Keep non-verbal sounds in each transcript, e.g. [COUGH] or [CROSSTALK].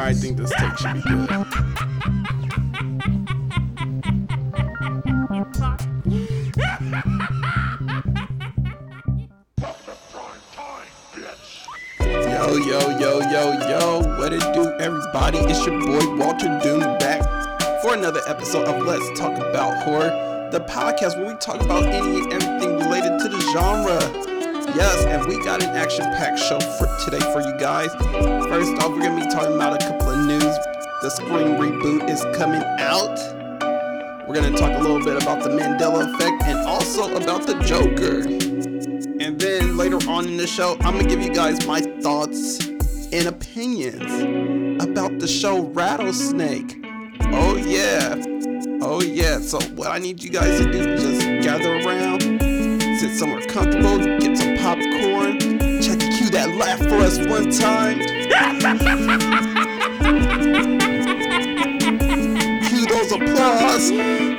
I think this take should be good. Yo, yo, yo, yo, yo, what it do, everybody? It's your boy Walter Doom back for another episode of Let's Talk About Horror, the podcast where we talk about any and everything related to the genre. Yes, we got an action packed show for today for you guys. First off, we're gonna be talking about a couple of news. The Scream reboot is coming out. We're gonna talk a little bit about the Mandela effect and also about the Joker. And then later on in the show, I'm gonna give you guys my thoughts and opinions about the show Rattlesnake. Oh yeah, oh yeah. So what I need you guys to do is just gather around, sit somewhere comfortable, get some popcorn. That laugh for us one time. Cue those applause. And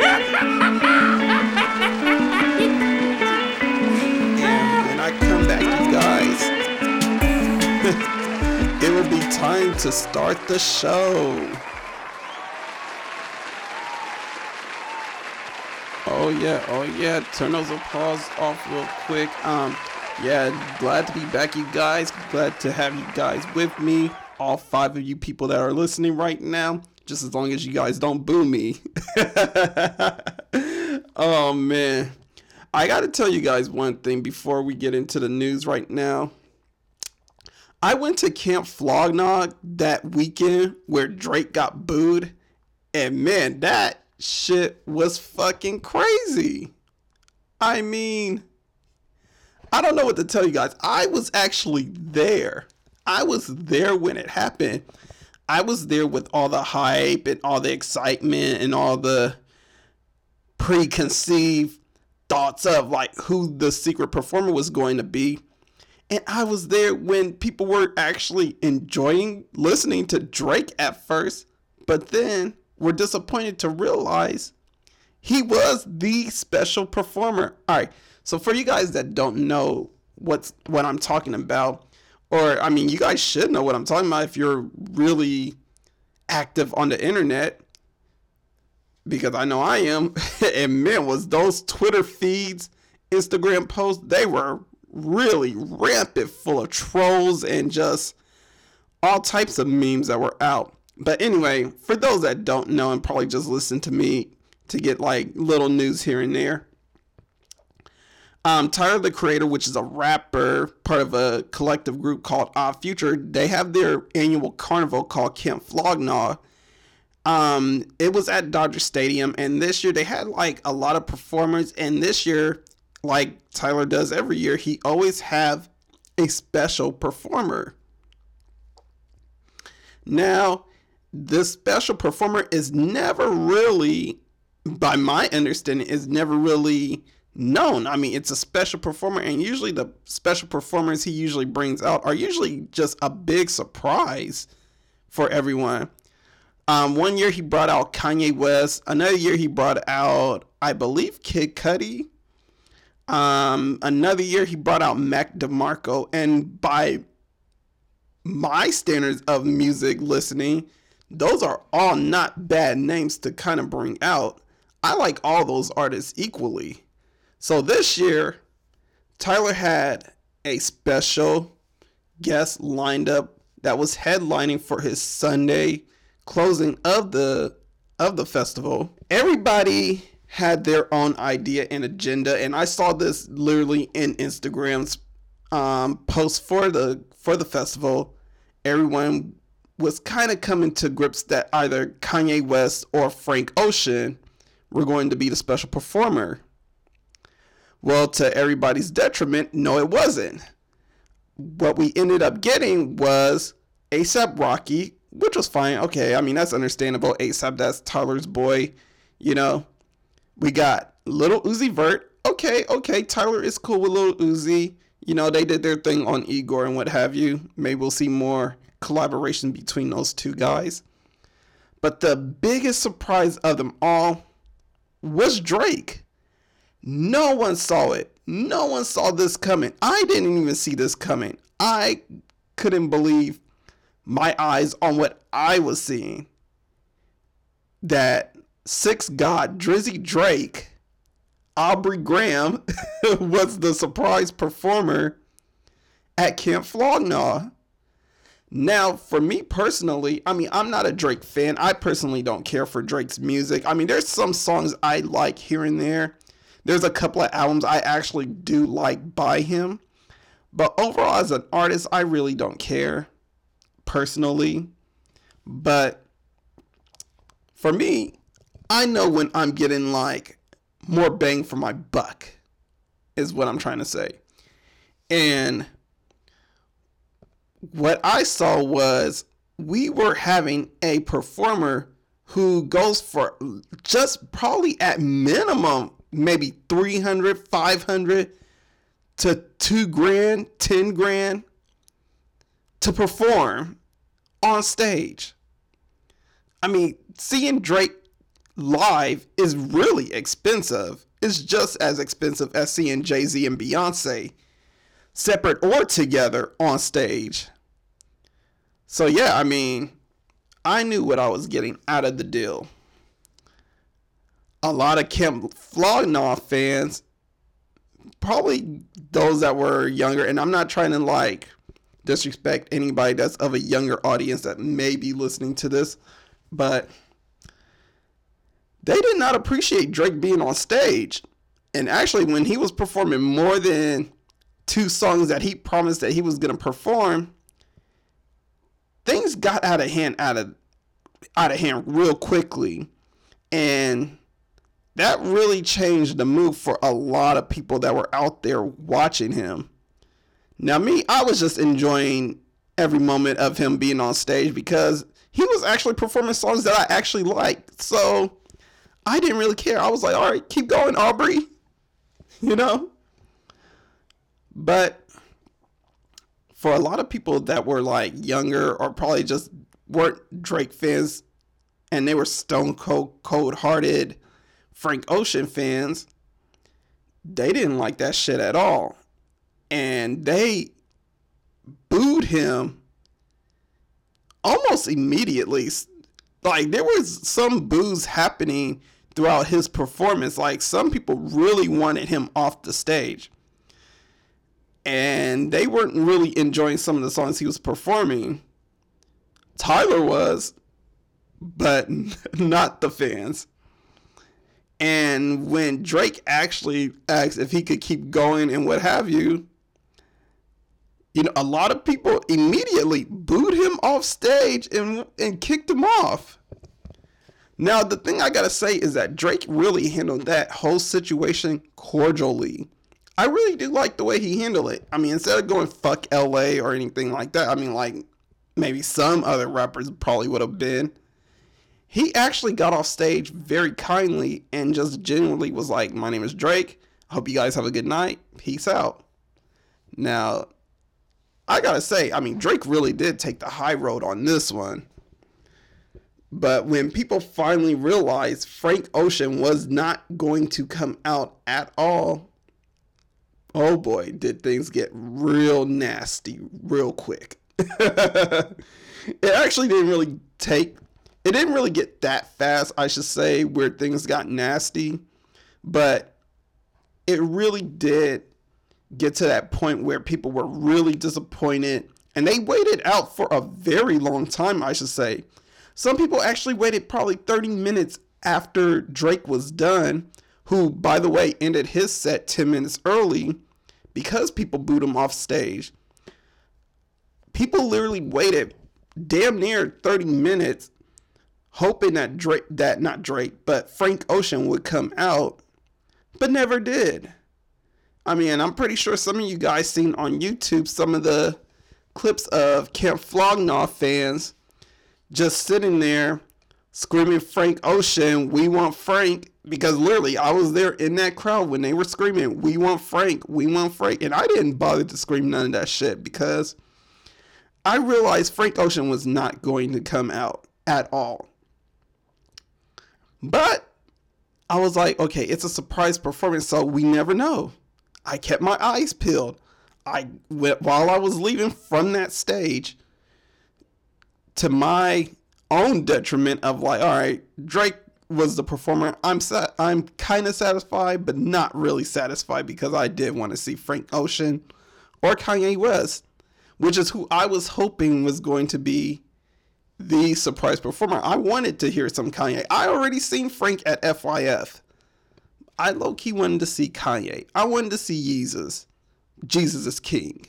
when I come back, you guys, [LAUGHS] it will be time to start the show. Oh yeah, oh yeah. Turn those applause off real quick. Um, yeah, glad to be back, you guys. Glad to have you guys with me. All five of you people that are listening right now. Just as long as you guys don't boo me. [LAUGHS] oh man. I gotta tell you guys one thing before we get into the news right now. I went to Camp Flog Gnaw that weekend where Drake got booed, and man, that shit was fucking crazy. I mean, I don't know what to tell you guys. I was actually there. I was there when it happened. I was there with all the hype and all the excitement and all the preconceived thoughts of like who the secret performer was going to be. And I was there when people were actually enjoying listening to Drake at first, but then were disappointed to realize he was the special performer. All right. So for you guys that don't know what's what I'm talking about, or I mean, you guys should know what I'm talking about if you're really active on the internet, because I know I am. [LAUGHS] and man, was those Twitter feeds, Instagram posts, they were really rampant full of trolls and just all types of memes that were out. But anyway, for those that don't know and probably just listen to me to get like little news here and there. Um, Tyler the Creator, which is a rapper, part of a collective group called Odd Future, they have their annual carnival called Camp Flog Gnaw. Um, it was at Dodger Stadium, and this year they had like a lot of performers. And this year, like Tyler does every year, he always have a special performer. Now, this special performer is never really, by my understanding, is never really known. I mean, it's a special performer, and usually the special performers he usually brings out are usually just a big surprise for everyone. Um, one year he brought out Kanye West. Another year he brought out, I believe, Kid Cudi. Um, another year he brought out Mac DeMarco, and by my standards of music listening, those are all not bad names to kind of bring out. I like all those artists equally. So this year, Tyler had a special guest lined up that was headlining for his Sunday closing of the of the festival. Everybody had their own idea and agenda, and I saw this literally in Instagram's um, post for the for the festival. Everyone was kind of coming to grips that either Kanye West or Frank Ocean were going to be the special performer. Well, to everybody's detriment, no, it wasn't. What we ended up getting was ASAP Rocky, which was fine. Okay, I mean, that's understandable. ASAP, that's Tyler's boy, you know. We got Little Uzi Vert. Okay, okay, Tyler is cool with Little Uzi. You know, they did their thing on Igor and what have you. Maybe we'll see more collaboration between those two guys. But the biggest surprise of them all was Drake. No one saw it. No one saw this coming. I didn't even see this coming. I couldn't believe my eyes on what I was seeing. That Six God, Drizzy Drake, Aubrey Graham [LAUGHS] was the surprise performer at Camp Flog Gnaw. Now, for me personally, I mean, I'm not a Drake fan. I personally don't care for Drake's music. I mean, there's some songs I like here and there. There's a couple of albums I actually do like by him. But overall, as an artist, I really don't care personally. But for me, I know when I'm getting like more bang for my buck, is what I'm trying to say. And what I saw was we were having a performer who goes for just probably at minimum maybe 300 500 to 2 grand 10 grand to perform on stage. I mean seeing drake live is really expensive. It's just as expensive as seeing jay-z and beyonce separate or together on stage. So yeah, I mean, I knew what I was getting out of the deal. A lot of Camp Flog Gnaw fans, probably those that were younger, and I'm not trying to like disrespect anybody that's of a younger audience that may be listening to this, but they did not appreciate Drake being on stage. And actually, when he was performing more than two songs that he promised that he was going to perform, things got out of hand out of out of hand real quickly. And that really changed the mood for a lot of people that were out there watching him. Now, me, I was just enjoying every moment of him being on stage because he was actually performing songs that I actually liked. So I didn't really care. I was like, all right, keep going, Aubrey. [LAUGHS] You know? But for a lot of people that were like younger or probably just weren't Drake fans and they were stone cold cold hearted Frank Ocean fans, they didn't like that shit at all. And they booed him almost immediately. Like there was some boos happening throughout his performance. Like some people really wanted him off the stage and they weren't really enjoying some of the songs he was performing. Tyler was, but [LAUGHS] not the fans. And when Drake actually asked if he could keep going and what have you, you know, a lot of people immediately booed him off stage and and kicked him off. Now, the thing I gotta say is that Drake really handled that whole situation cordially. I really do like the way he handled it. I mean, instead of going fuck LA or anything like that, I mean, like maybe some other rappers probably would have been. He actually got off stage very kindly and just genuinely was like, My name is Drake. I hope you guys have a good night. Peace out. Now, I gotta say, I mean, Drake really did take the high road on this one. But when people finally realized Frank Ocean was not going to come out at all, oh boy, did things get real nasty real quick. [LAUGHS] it actually didn't really take, it didn't really get that fast, I should say, where things got nasty, but it really did get to that point where people were really disappointed and they waited out for a very long time, I should say. Some people actually waited probably 30 minutes after Drake was done who, by the way, ended his set 10 minutes early because people booed him off stage. People literally waited damn near 30 minutes hoping that Drake, that not Drake, but Frank Ocean would come out, but never did. I mean, I'm pretty sure some of you guys seen on YouTube some of the clips of Camp Flog Gnaw fans just sitting there screaming Frank Ocean, we want Frank, because literally I was there in that crowd when they were screaming, we want Frank, we want Frank. And I didn't bother to scream none of that shit because I realized Frank Ocean was not going to come out at all. But I was like, okay, it's a surprise performance, so we never know. I kept my eyes peeled. I went while I was leaving from that stage to my own detriment of like, all right, Drake was the performer. I'm sa- I'm kind of satisfied, but not really satisfied because I did want to see Frank Ocean or Kanye West, which is who I was hoping was going to be the surprise performer. I wanted to hear some Kanye. I already seen Frank at FYF. I low key wanted to see Kanye. I wanted to see Jesus. Jesus is King.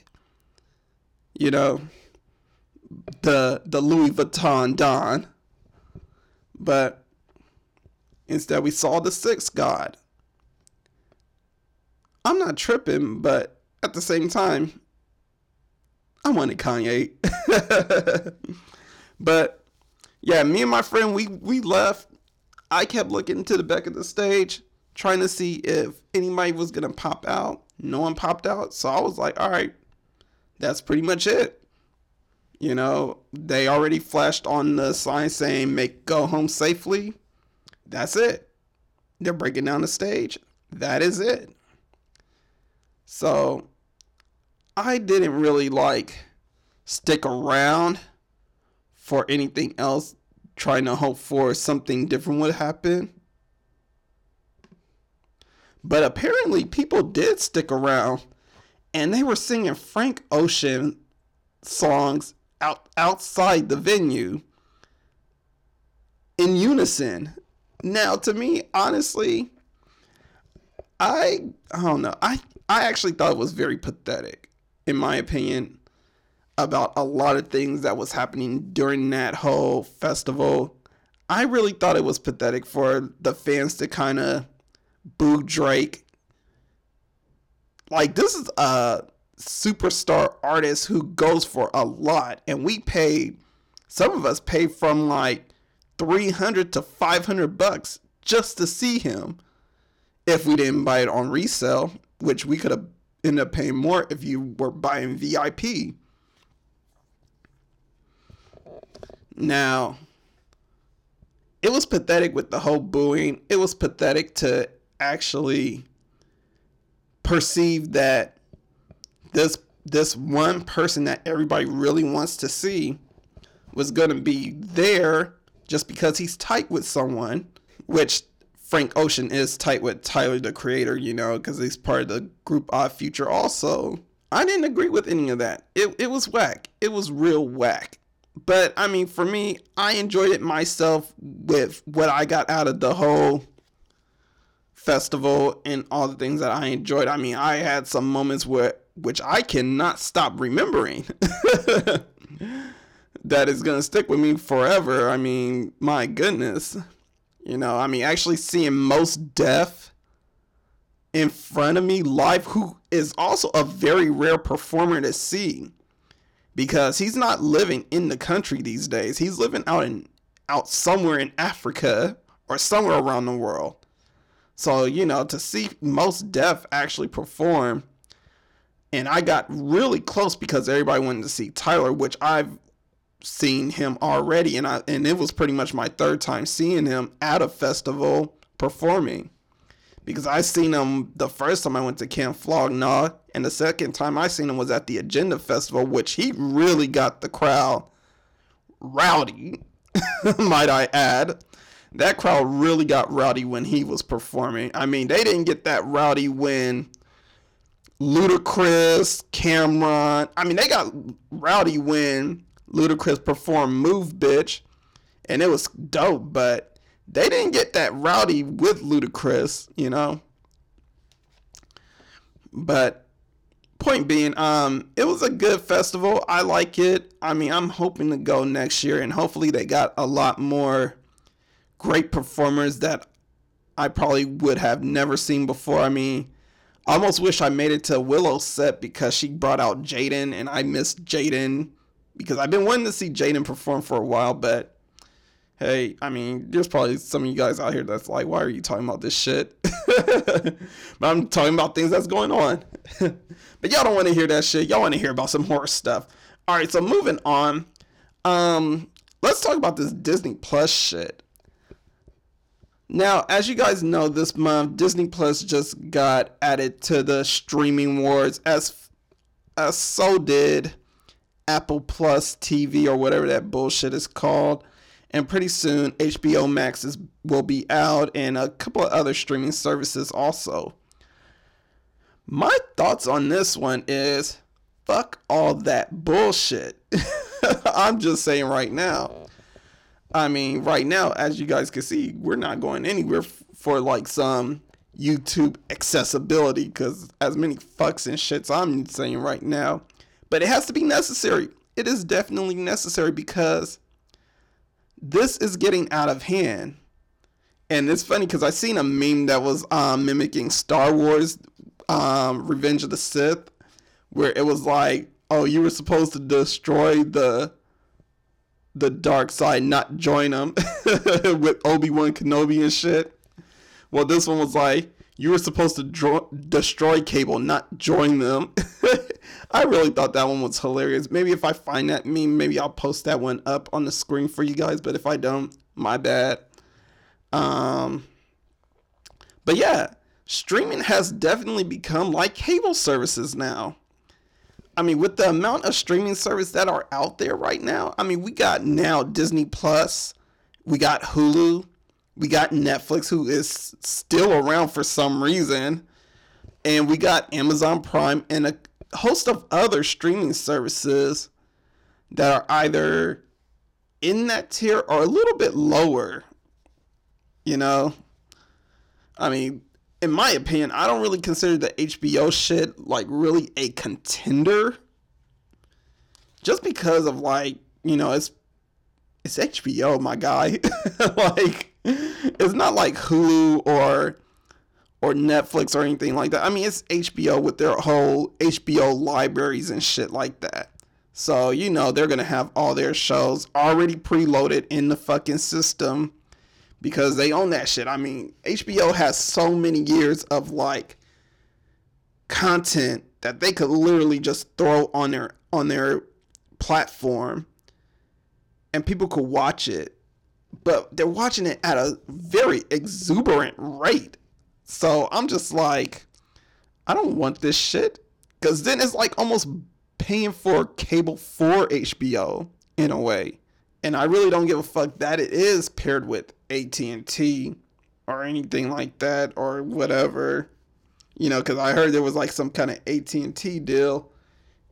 You know, the the Louis Vuitton Don. But instead we saw the sixth God. I'm not tripping, but at the same time, I wanted Kanye. [LAUGHS] but yeah, me and my friend we we left. I kept looking to the back of the stage, trying to see if anybody was gonna pop out. No one popped out, so I was like, all right, that's pretty much it. You know, they already flashed on the sign saying make go home safely. That's it. They're breaking down the stage. That is it. So I didn't really like stick around for anything else, trying to hope for something different would happen. But apparently, people did stick around and they were singing Frank Ocean songs outside the venue in unison. Now, to me, honestly, I I don't know. I I actually thought it was very pathetic, in my opinion, about a lot of things that was happening during that whole festival. I really thought it was pathetic for the fans to kind of boo Drake. Like this is a superstar artist who goes for a lot, and we paid. Some of us paid from like 300 to 500 bucks just to see him if we didn't buy it on resale, which we could have ended up paying more if you were buying VIP. Now, it was pathetic with the whole booing. It was pathetic to actually perceive that this this one person that everybody really wants to see was going to be there just because he's tight with someone, which Frank Ocean is tight with Tyler the Creator, you know, because he's part of the group Odd Future also. I didn't agree with any of that. It, it was whack. It was real whack. But I mean, for me, I enjoyed it myself with what I got out of the whole festival and all the things that I enjoyed. I mean, I had some moments where which I cannot stop remembering. [LAUGHS] that is going to stick with me forever. I mean, my goodness. You know, I mean, actually seeing Mos Def in front of me live, who is also a very rare performer to see because he's not living in the country these days. He's living out in out somewhere in Africa or somewhere around the world. So, you know, to see Mos Def actually perform and I got really close because everybody wanted to see Tyler, which I've seen him already, and I and it was pretty much my third time seeing him at a festival performing. Because I seen him the first time I went to Camp Flog Gnaw, and the second time I seen him was at the Agenda Festival, which he really got the crowd rowdy, [LAUGHS] might I add. That crowd really got rowdy when he was performing. I mean, they didn't get that rowdy when Ludacris, Cameron. I mean, they got rowdy when Ludacris performed Move Bitch, and it was dope, but they didn't get that rowdy with Ludacris, you know. But point being, um, it was a good festival. I like it. I mean, I'm hoping to go next year, and hopefully they got a lot more great performers that I probably would have never seen before. I mean, I almost wish I made it to Willow's set because she brought out Jaden, and I missed Jaden because I've been wanting to see Jaden perform for a while, but hey, I mean, there's probably some of you guys out here that's like, why are you talking about this shit? [LAUGHS] but I'm talking about things that's going on. [LAUGHS] but y'all don't want to hear that shit. Y'all want to hear about some horror stuff. All right, so moving on. Um, let's talk about this Disney Plus shit. Now, as you guys know, this month Disney Plus just got added to the streaming wars as as so did Apple Plus TV or whatever that bullshit is called. And pretty soon, HBO Max is, will be out and a couple of other streaming services also. My thoughts on this one is fuck all that bullshit. [LAUGHS] I'm just saying right now. I mean, right now, as you guys can see, we're not going anywhere f- for like some YouTube accessibility because as many fucks and shits I'm saying right now. But it has to be necessary. It is definitely necessary because this is getting out of hand. And it's funny because I seen a meme that was um, mimicking Star Wars um, Revenge of the Sith, where it was like, oh, you were supposed to destroy the the dark side, not join them [LAUGHS] with Obi Wan Kenobi and shit. Well, this one was like, you were supposed to dro- destroy Cable, not join them. [LAUGHS] I really thought that one was hilarious. Maybe if I find that meme, maybe I'll post that one up on the screen for you guys. But if I don't, my bad. Um, but yeah, streaming has definitely become like cable services now. I mean, with the amount of streaming service that are out there right now, I mean, we got now Disney Plus, we got Hulu, we got Netflix, who is still around for some reason, and we got Amazon Prime and a host of other streaming services that are either in that tier or a little bit lower. You know, I mean, in my opinion, I don't really consider the HBO shit like really a contender. Just because of like, you know, it's it's HBO, my guy. [LAUGHS] like it's not like Hulu or or Netflix or anything like that. I mean, it's HBO with their whole HBO libraries and shit like that. So, you know, they're going to have all their shows already preloaded in the fucking system because they own that shit. I mean, HBO has so many years of like content that they could literally just throw on their on their platform and people could watch it. But they're watching it at a very exuberant rate. So I'm just like I don't want this shit cuz then it's like almost paying for cable for HBO in a way. And I really don't give a fuck that it is paired with AT&T or anything like that or whatever. You know, cuz I heard there was like some kind of AT&T deal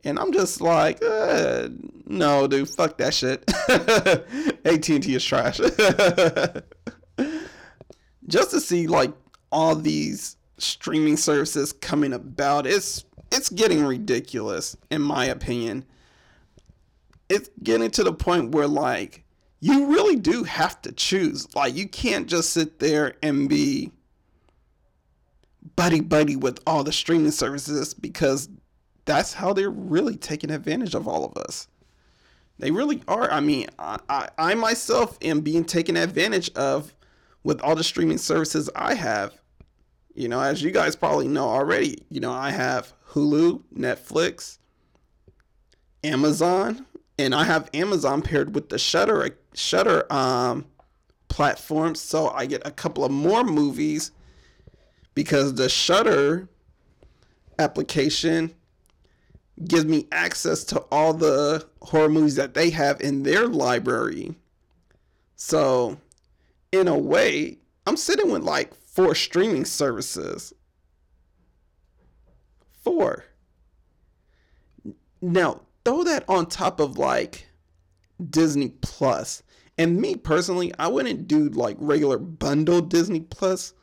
and I'm just like, uh, no, dude, fuck that shit. [LAUGHS] AT&T is trash. [LAUGHS] just to see like all these streaming services coming about, it's it's getting ridiculous in my opinion. It's getting to the point where like you really do have to choose. Like you can't just sit there and be buddy buddy with all the streaming services because that's how they're really taking advantage of all of us. They really are. I mean, I, I, I myself am being taken advantage of with all the streaming services I have. You know, as you guys probably know already, you know, I have Hulu, Netflix, Amazon, and I have Amazon paired with the Shudder Shudder um, platform, so I get a couple of more movies because the Shudder application gives me access to all the horror movies that they have in their library. So, in a way, I'm sitting with like four streaming services. Four. Now, throw that on top of like Disney Plus. And me personally, I wouldn't do like regular bundle Disney Plus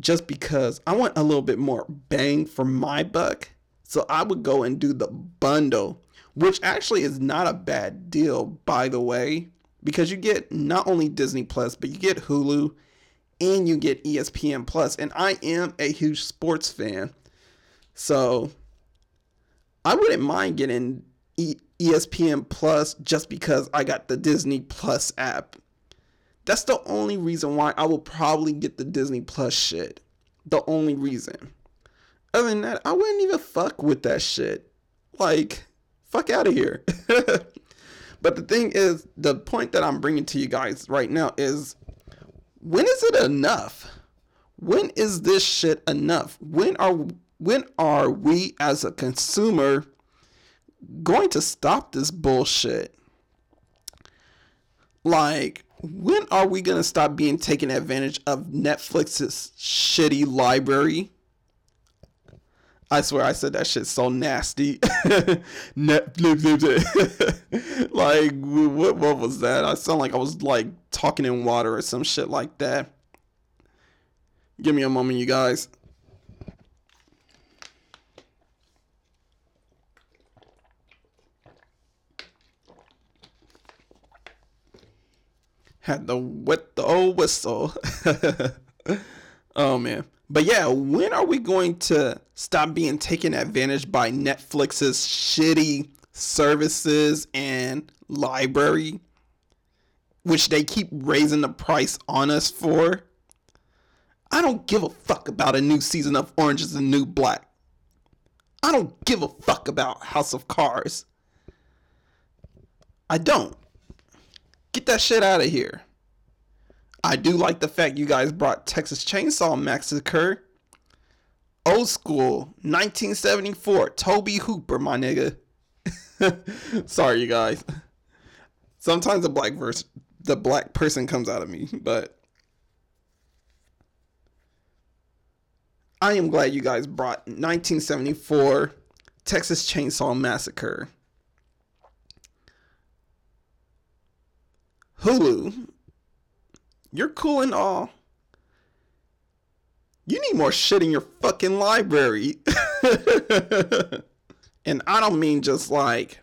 just because I want a little bit more bang for my buck. So I would go and do the bundle, which actually is not a bad deal, by the way, because you get not only Disney Plus, but you get Hulu and you get ESPN Plus. And I am a huge sports fan. So I wouldn't mind getting e- ESPN Plus just because I got the Disney Plus app. That's the only reason why I will probably get the Disney Plus shit. The only reason. Other than that, I wouldn't even fuck with that shit. Like, fuck out of here. [LAUGHS] but the thing is, the point that I'm bringing to you guys right now is when is it enough? When is this shit enough? When are when are we as a consumer going to stop this bullshit? Like, when are we going to stop being taken advantage of Netflix's shitty library? I swear I said that shit so nasty. [LAUGHS] Netflix. [LAUGHS] like, what, what was that? I sound like I was like talking in water or some shit like that. Give me a moment, you guys. Had to wet the old whistle. [LAUGHS] oh man. But yeah, when are we going to stop being taken advantage by Netflix's shitty services and library, which they keep raising the price on us for? I don't give a fuck about a new season of Orange is the New Black. I don't give a fuck about House of Cards. I don't. Get that shit out of here. I do like the fact you guys brought Texas Chainsaw Massacre. Old school, 1974, Tobe Hooper, my nigga. [LAUGHS] Sorry, you guys. Sometimes the black verse, the black person comes out of me, but I am glad you guys brought 1974 Texas Chainsaw Massacre. Hulu, you're cool and all. You need more shit in your fucking library. [LAUGHS] and I don't mean just like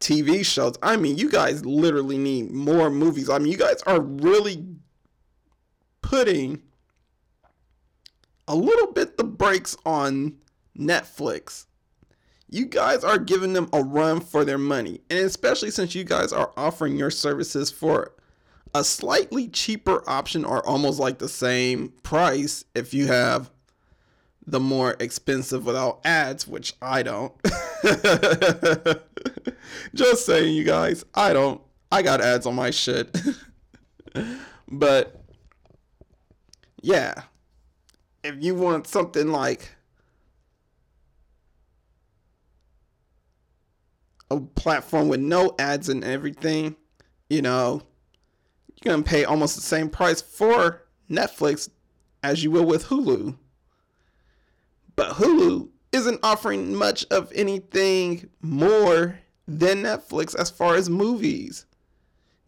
TV shows. I mean, you guys literally need more movies. I mean, you guys are really putting a little bit the brakes on Netflix. You guys are giving them a run for their money. And especially since you guys are offering your services for a slightly cheaper option or almost like the same price if you have the more expensive without ads, which I don't. [LAUGHS] Just saying, you guys, I don't. I got ads on my shit. [LAUGHS] but yeah, if you want something like a platform with no ads and everything, you know, you're going to pay almost the same price for Netflix as you will with Hulu. But Hulu isn't offering much of anything more than Netflix as far as movies.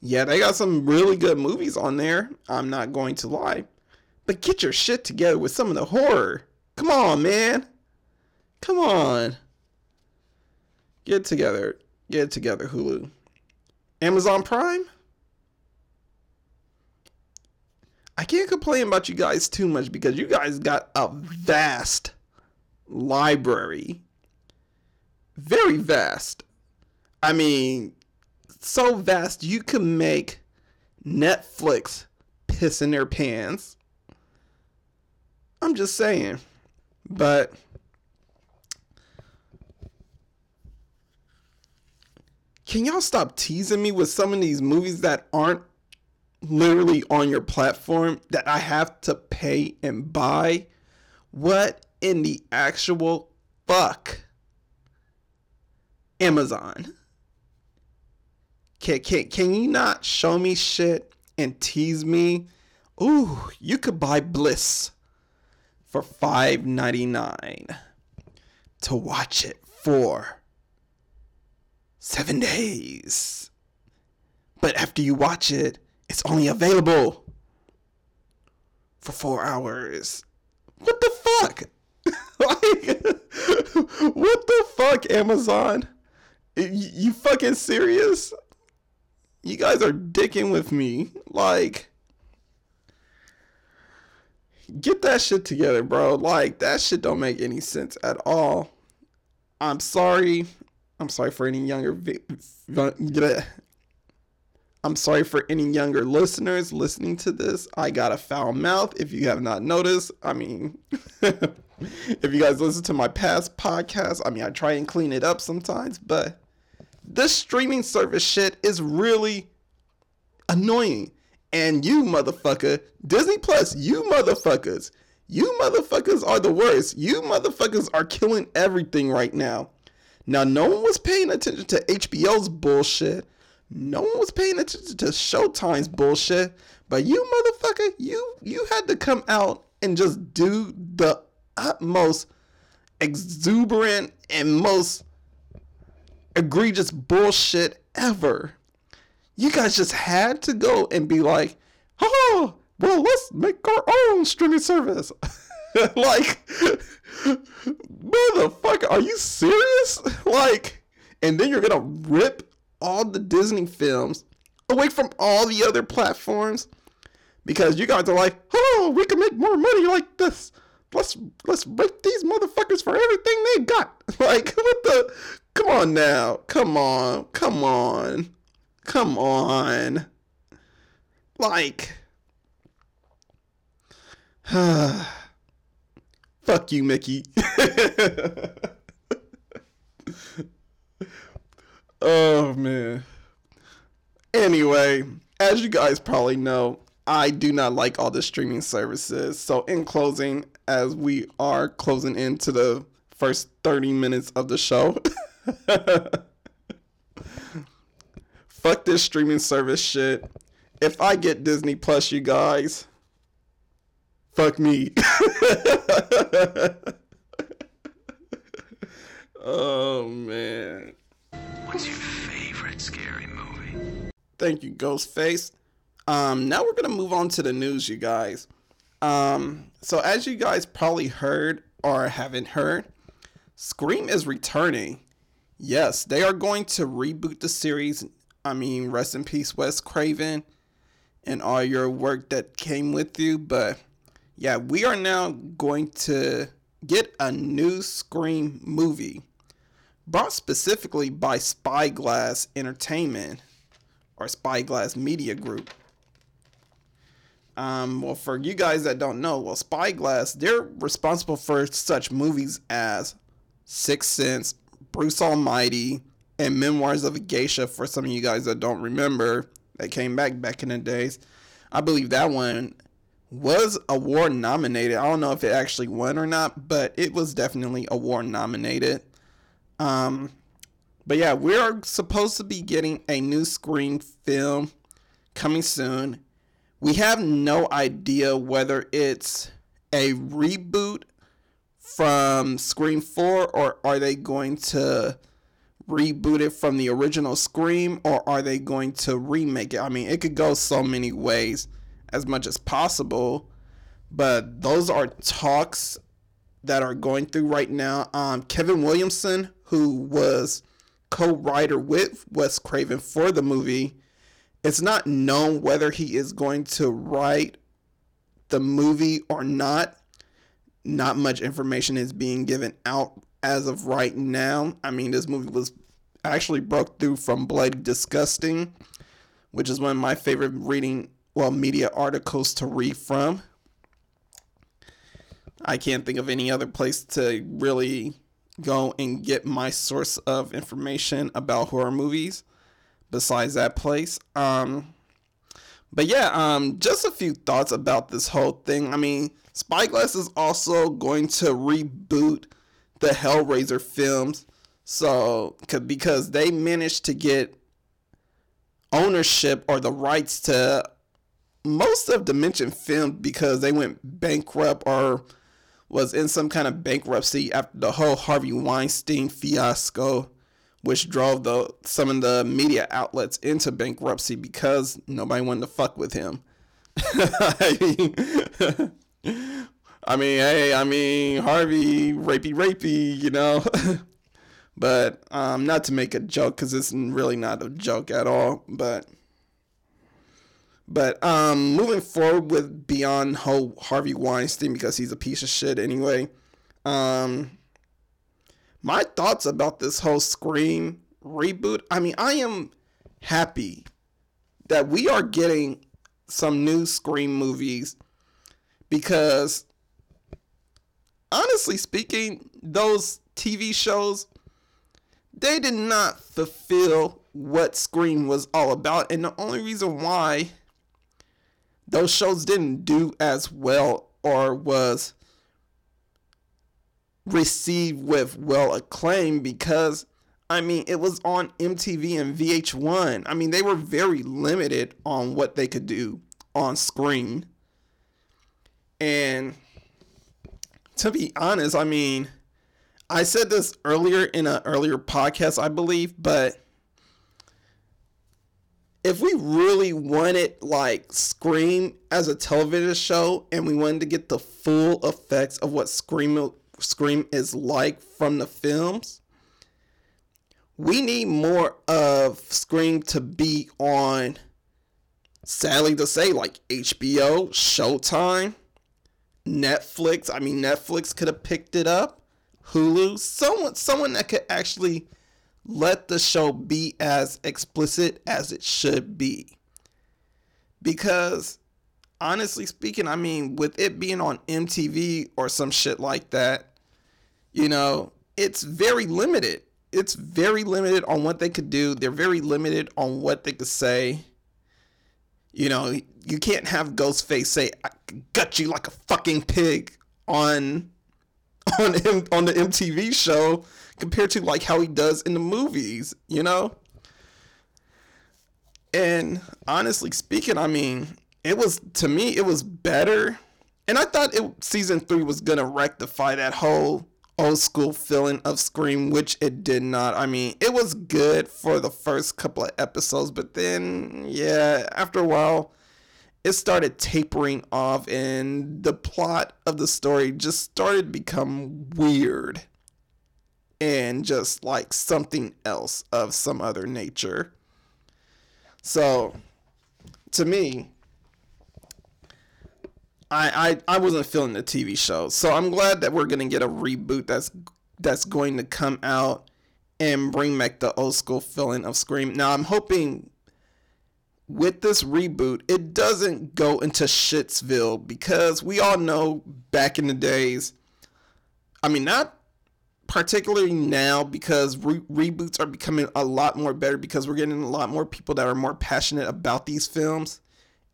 Yeah, they got some really good movies on there. I'm not going to lie. But get your shit together with some of the horror. Come on, man. Come on. Get together. Get together, Hulu. Amazon Prime? I can't complain about you guys too much because you guys got a vast library. Very vast. I mean, so vast you can make Netflix piss in their pants. I'm just saying. But can y'all stop teasing me with some of these movies that aren't literally on your platform that I have to pay and buy? What in the actual fuck? Amazon. Can, can, can you not show me shit and tease me? Ooh, you could buy Bliss for $5.99 to watch it for seven days. But after you watch it, it's only available for four hours. What the fuck? [LAUGHS] like, [LAUGHS] what the fuck, Amazon? You, you fucking serious? You guys are dicking with me. Like, get that shit together, bro. Like, that shit don't make any sense at all. I'm sorry. I'm sorry for any younger I'm sorry for any younger listeners listening to this. I got a foul mouth if you have not noticed. I mean, [LAUGHS] if you guys listen to my past podcasts, I mean, I try and clean it up sometimes, but this streaming service shit is really annoying. And you motherfucker, Disney Plus, you motherfuckers, you motherfuckers are the worst. You motherfuckers are killing everything right now. Now, no one was paying attention to HBO's bullshit. No one was paying attention to Showtime's bullshit. But you motherfucker, you you had to come out and just do the utmost exuberant and most egregious bullshit ever. You guys just had to go and be like, oh, well, let's make our own streaming service. [LAUGHS] [LAUGHS] like, motherfucker, are you serious? [LAUGHS] Like, and then you're gonna rip all the Disney films away from all the other platforms because you guys are like, oh, we can make more money like this. Let's let's rape these motherfuckers for everything they got. [LAUGHS] Like, what the? Come on now, come on, come on, come on. Like. [SIGHS] [SIGHS] [SIGHS] Fuck you, Mickey. [LAUGHS] oh, man. Anyway, as you guys probably know, I do not like all the streaming services. So, in closing, as we are closing into the first 30 minutes of the show, [LAUGHS] fuck this streaming service shit. If I get Disney Plus, you guys, Fuck me. oh man. What's your favorite scary movie? Thank you, Ghostface. Um, now we're gonna move on to the news, you guys. Um, so as you guys probably heard or haven't heard, Scream is returning. Yes, they are going to reboot the series. I mean, rest in peace, Wes Craven, and all your work that came with you, but yeah, we are now going to get a new Scream movie brought specifically by Spyglass Entertainment or Spyglass Media Group. Um, well, for you guys that don't know, well, Spyglass, they're responsible for such movies as Sixth Sense, Bruce Almighty, and Memoirs of a Geisha for some of you guys that don't remember that came back back in the days. I believe that one was award nominated. I don't know if it actually won or not, but it was definitely award nominated. Um, but yeah, we're supposed to be getting a new Scream film coming soon. We have no idea whether it's a reboot from Scream 4 or are they going to reboot it from the original Scream or are they going to remake it? I mean, it could go so many ways as much as possible. But those are talks that are going through right now. Um, Kevin Williamson, who was co-writer with Wes Craven for the movie, it's not known whether he is going to write the movie or not. Not much information is being given out as of right now. I mean, this movie was actually broke through from Bloody Disgusting, which is one of my favorite reading well media articles to read from. I can't think of any other place to really go and get my source of information about horror movies besides that place. Um, but yeah, um, just a few thoughts about this whole thing. I mean, Spyglass is also going to reboot the Hellraiser films. So, because they managed to get ownership or the rights to most of Dimension filmed because they went bankrupt or was in some kind of bankruptcy after the whole Harvey Weinstein fiasco, which drove the some of the media outlets into bankruptcy because nobody wanted to fuck with him. [LAUGHS] I mean, hey, I mean Harvey, rapey, rapey, you know. [LAUGHS] but um, not to make a joke because it's really not a joke at all. But but um, moving forward with beyond Harvey Weinstein because he's a piece of shit anyway. Um, my thoughts about this whole Scream reboot. I mean, I am happy that we are getting some new Scream movies because honestly speaking, those TV shows they did not fulfill what Scream was all about, and the only reason why those shows didn't do as well or was received with well acclaim because I mean, it was on MTV and VH1. I mean, they were very limited on what they could do on screen. And to be honest, I mean, I said this earlier in an earlier podcast, I believe, but if we really wanted like Scream as a television show and we wanted to get the full effects of what Scream Scream is like from the films, we need more of Scream to be on sadly to say like HBO, Showtime, Netflix. I mean Netflix could have picked it up. Hulu, someone someone that could actually let the show be as explicit as it should be. Because honestly speaking, I mean, with it being on MTV or some shit like that, you know, it's very limited. It's very limited on what they could do. They're very limited on what they could say. You know, you can't have Ghostface say, I gut you like a fucking pig on [LAUGHS] on on the MTV show compared to like how he does in the movies, you know? And honestly speaking, I mean, it was to me it was better. And I thought it season 3 was going to rectify that whole old school feeling of Scream, which it did not. I mean, it was good for the first couple of episodes, but then yeah, after a while it started tapering off and the plot of the story just started to become weird and just like something else of some other nature. So to me, I, I I wasn't feeling the TV show. So I'm glad that we're gonna get a reboot that's that's going to come out and bring back the old school feeling of Scream. Now I'm hoping with this reboot, it doesn't go into Shitsville because we all know back in the days, I mean, not particularly now because re- reboots are becoming a lot more better because we're getting a lot more people that are more passionate about these films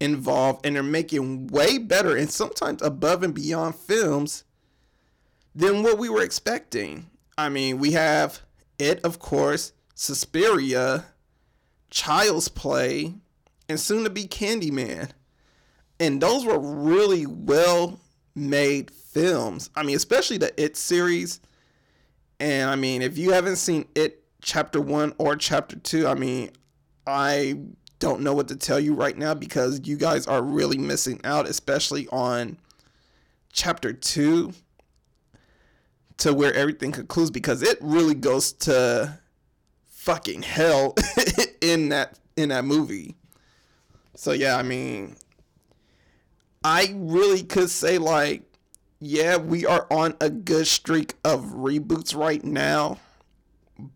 involved and they're making way better and sometimes above and beyond films than what we were expecting. I mean, we have it, of course, Suspiria, Child's Play, and soon to be Candyman. And those were really well made films. I mean, especially the It series. And I mean, if you haven't seen It chapter 1 or chapter 2, I mean, I don't know what to tell you right now because you guys are really missing out, especially on chapter 2 to where everything concludes because it really goes to fucking hell [LAUGHS] in that in that movie. So yeah, I mean, I really could say like, yeah, we are on a good streak of reboots right now,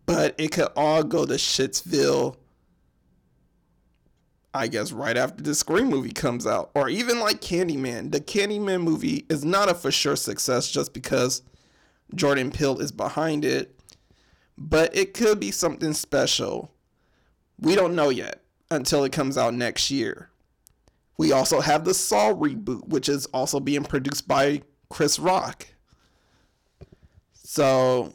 but it could all go to Shitsville. I guess right after the Scream movie comes out, or even like Candyman. The Candyman movie is not a for sure success just because Jordan Peele is behind it, but it could be something special. We don't know yet until it comes out next year. We also have the Saw reboot, which is also being produced by Chris Rock. So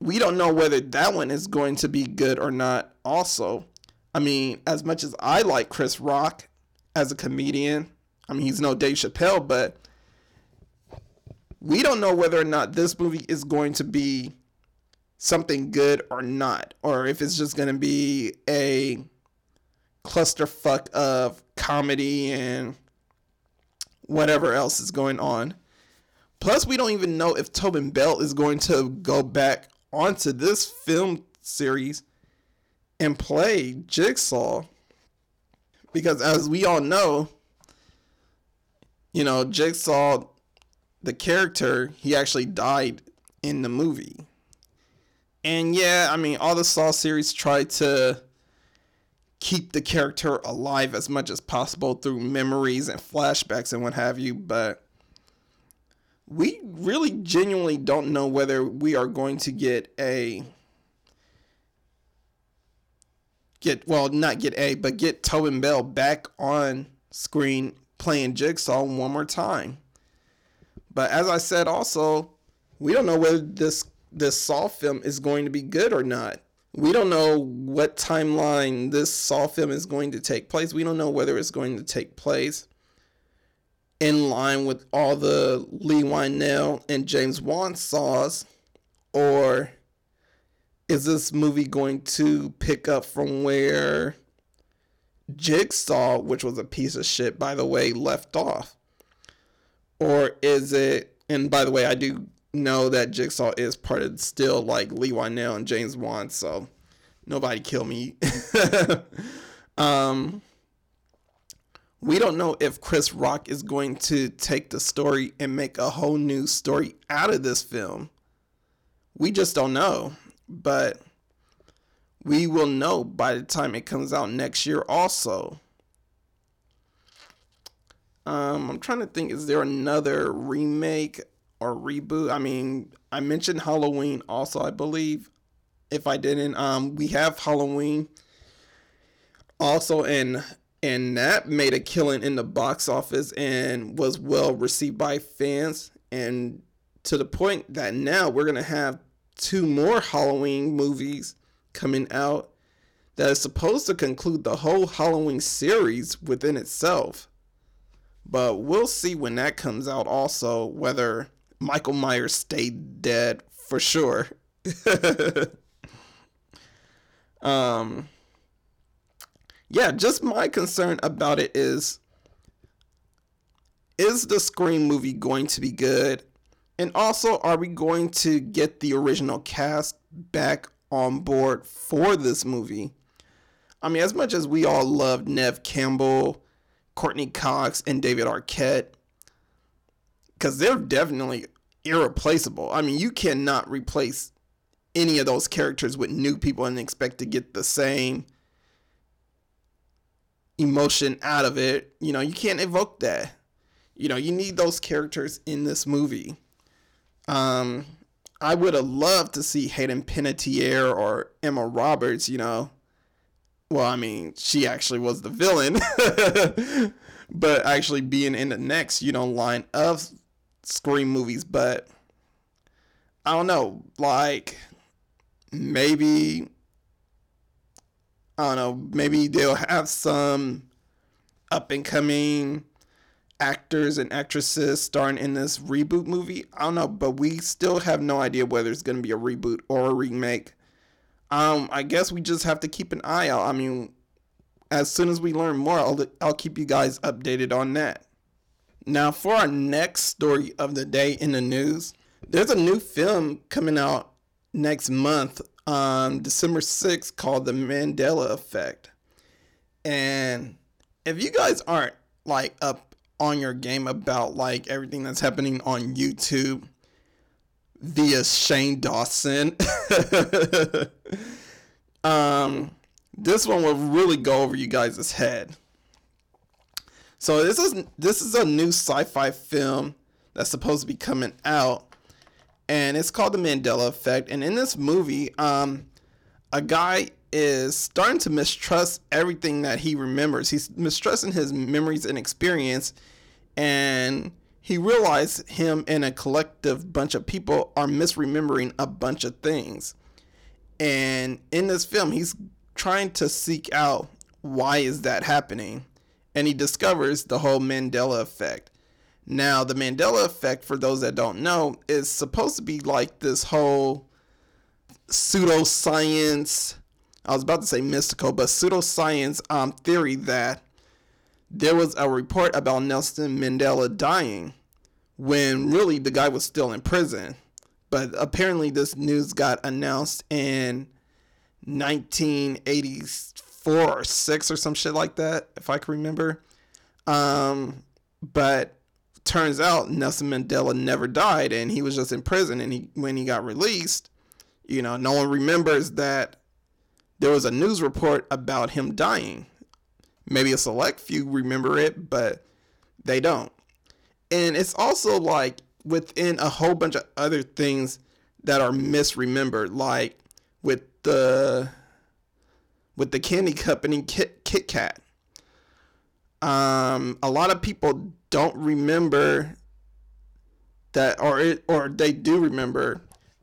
we don't know whether that one is going to be good or not, also. I mean, as much as I like Chris Rock as a comedian, I mean, he's no Dave Chappelle, but we don't know whether or not this movie is going to be something good or not, or if it's just going to be a clusterfuck of comedy and whatever else is going on. Plus, we don't even know if Tobin Bell is going to go back onto this film series and play Jigsaw. Because as we all know, you know, Jigsaw, the character, he actually died in the movie. And yeah, I mean, all the Saw series tried to keep the character alive as much as possible through memories and flashbacks and what have you, but we really genuinely don't know whether we are going to get a get well not get a but get Tobin Bell back on screen playing Jigsaw one more time. But as I said also, we don't know whether this this Saw film is going to be good or not. we don't know what timeline this Saw film is going to take place. We don't know whether it's going to take place in line with all the Leigh Whannell and James Wan saws, or is this movie going to pick up from where Jigsaw, which was a piece of shit, by the way, left off? Or is it, and by the way, I do know that Jigsaw is part of still like Leigh Whannell and James Wan, so nobody kill me. [LAUGHS] um, we don't know if Chris Rock is going to take the story and make a whole new story out of this film. We just don't know. But we will know by the time it comes out next year, also. Um, I'm trying to think, is there another remake or reboot? I mean, I mentioned Halloween also, I believe. If I didn't, um, we have Halloween also in and that made a killing in the box office and was well received by fans and to the point that now we're going to have two more Halloween movies coming out that is supposed to conclude the whole Halloween series within itself. But we'll see when that comes out also whether Michael Myers stayed dead for sure. [LAUGHS] um yeah, just my concern about it is is the Scream movie going to be good? And also, are we going to get the original cast back on board for this movie? I mean, as much as we all loved Neve Campbell, Courteney Cox, and David Arquette, because they're definitely irreplaceable. I mean, you cannot replace any of those characters with new people and expect to get the same emotion out of it. You know, you can't evoke that. You know, you need those characters in this movie. Um, I would have loved to see Hayden Panettiere or Emma Roberts, you know. Well, I mean, she actually was the villain, [LAUGHS] but actually being in the next, you know, line of Scream movies. But I don't know, like maybe I don't know, maybe they'll have some up and coming actors and actresses starring in this reboot movie. I don't know, but we still have no idea whether it's going to be a reboot or a remake. Um, I guess we just have to keep an eye out. I mean, as soon as we learn more, I'll, I'll keep you guys updated on that. Now, for our next story of the day in the news, there's a new film coming out next month on December 6th called The Mandela Effect. And if you guys aren't like up on your game about like everything that's happening on YouTube via Shane Dawson, [LAUGHS] um, this one will really go over you guys' head. So this is this is a new sci-fi film that's supposed to be coming out and it's called the Mandela Effect. And in this movie, um, a guy is starting to mistrust everything that he remembers. He's mistrusting his memories and experience, and he realized him and a collective bunch of people are misremembering a bunch of things. And in this film, he's trying to seek out why is that happening, and he discovers the whole Mandela effect. Now, the Mandela effect, for those that don't know, is supposed to be like this whole pseudoscience. I was about to say mystical, but pseudoscience um, theory that there was a report about Nelson Mandela dying when really the guy was still in prison. But apparently, this news got announced in 1984 or 6 or some shit like that, if I can remember. Um, but turns out Nelson Mandela never died and he was just in prison and he when he got released, you know, no one remembers that there was a news report about him dying. Maybe a select few remember it, but they don't. And it's also like within a whole bunch of other things that are misremembered, like with the with the candy company Kit, Kit Kat. Um, a lot of people don't remember that or it or they do remember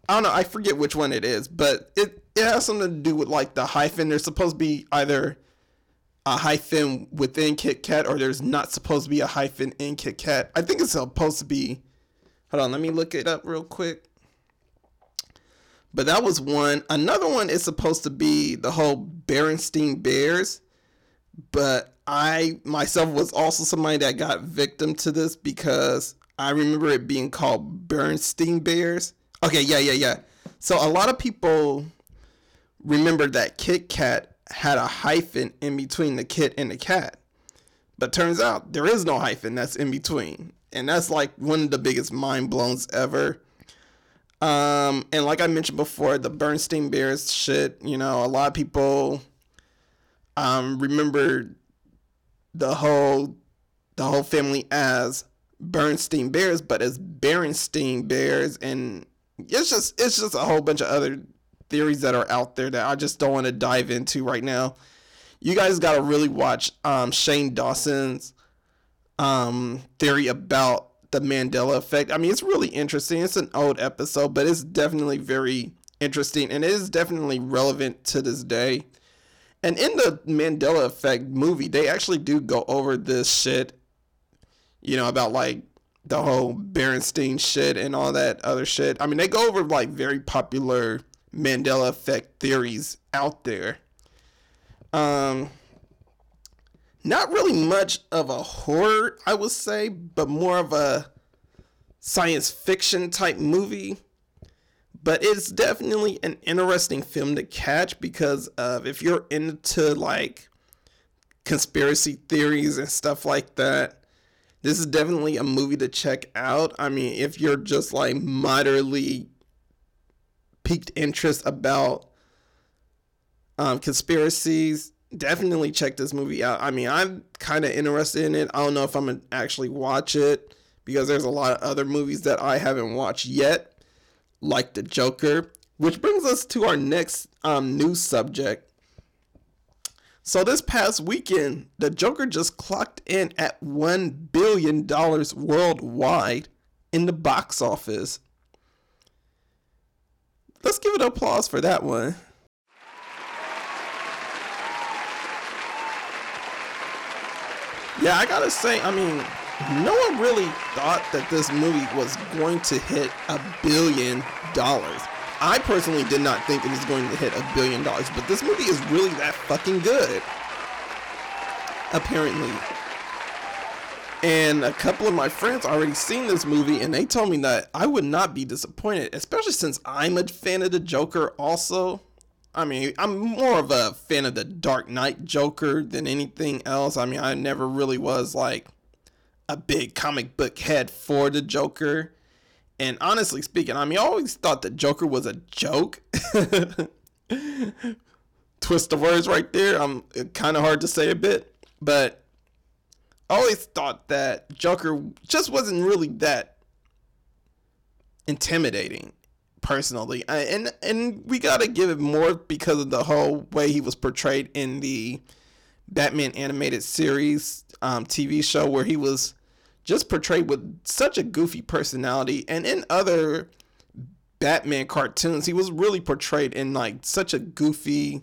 I don't know, I forget which one it is, but it it has something to do with like the hyphen. There's supposed to be either a hyphen within Kit Kat or there's not supposed to be a hyphen in Kit Kat. I think it's supposed to be. Hold on, let me look it up real quick. But that was one. Another one is supposed to be the whole Berenstein Bears. But I myself was also somebody that got victim to this because I remember it being called Bernstein Bears. Okay, yeah, yeah, yeah. So a lot of people remember that Kit Kat had a hyphen in between the kit and the cat. But turns out there is no hyphen that's in between. And that's like one of the biggest mind blowns ever. Um, and like I mentioned before, the Bernstein Bears shit, you know, a lot of people um remember the whole the whole family as Bernstein Bears, but as Berenstein Bears and it's just it's just a whole bunch of other theories that are out there that I just don't want to dive into right now. You guys got to really watch um, Shane Dawson's um, theory about the Mandela effect. I mean, it's really interesting. It's an old episode, but it's definitely very interesting and it is definitely relevant to this day. And in the Mandela effect movie, they actually do go over this shit, you know, about like the whole Berenstein shit and all that other shit. I mean, they go over like very popular Mandela effect theories out there. Um, not really much of a horror, I would say, but more of a science fiction type movie. But it's definitely an interesting film to catch because of if you're into like conspiracy theories and stuff like that. This is definitely a movie to check out. I mean, if you're just like moderately piqued interest about um, conspiracies, definitely check this movie out. I mean, I'm kind of interested in it. I don't know if I'm gonna actually watch it because there's a lot of other movies that I haven't watched yet, like The Joker. Which brings us to our next um, news subject. So this past weekend, The Joker just clocked in at one billion dollars worldwide in the box office let's give it applause for that one. Yeah, I gotta say, I mean, no one really thought that this movie was going to hit a billion dollars. I personally did not think it was going to hit a billion dollars, but this movie is really that fucking good. Apparently. And a couple of my friends already seen this movie and they told me that I would not be disappointed, especially since I'm a fan of the Joker also. I mean, I'm more of a fan of the Dark Knight Joker than anything else. I mean, I never really was like a big comic book head for the Joker. And honestly speaking, I mean, I always thought the Joker was a joke. [LAUGHS] Twist of words right there. I'm kind of hard to say a bit, but I always thought that Joker just wasn't really that intimidating personally and and we got to give it more because of the whole way he was portrayed in the Batman animated series um, TV show where he was just portrayed with such a goofy personality. And in other Batman cartoons he was really portrayed in like such a goofy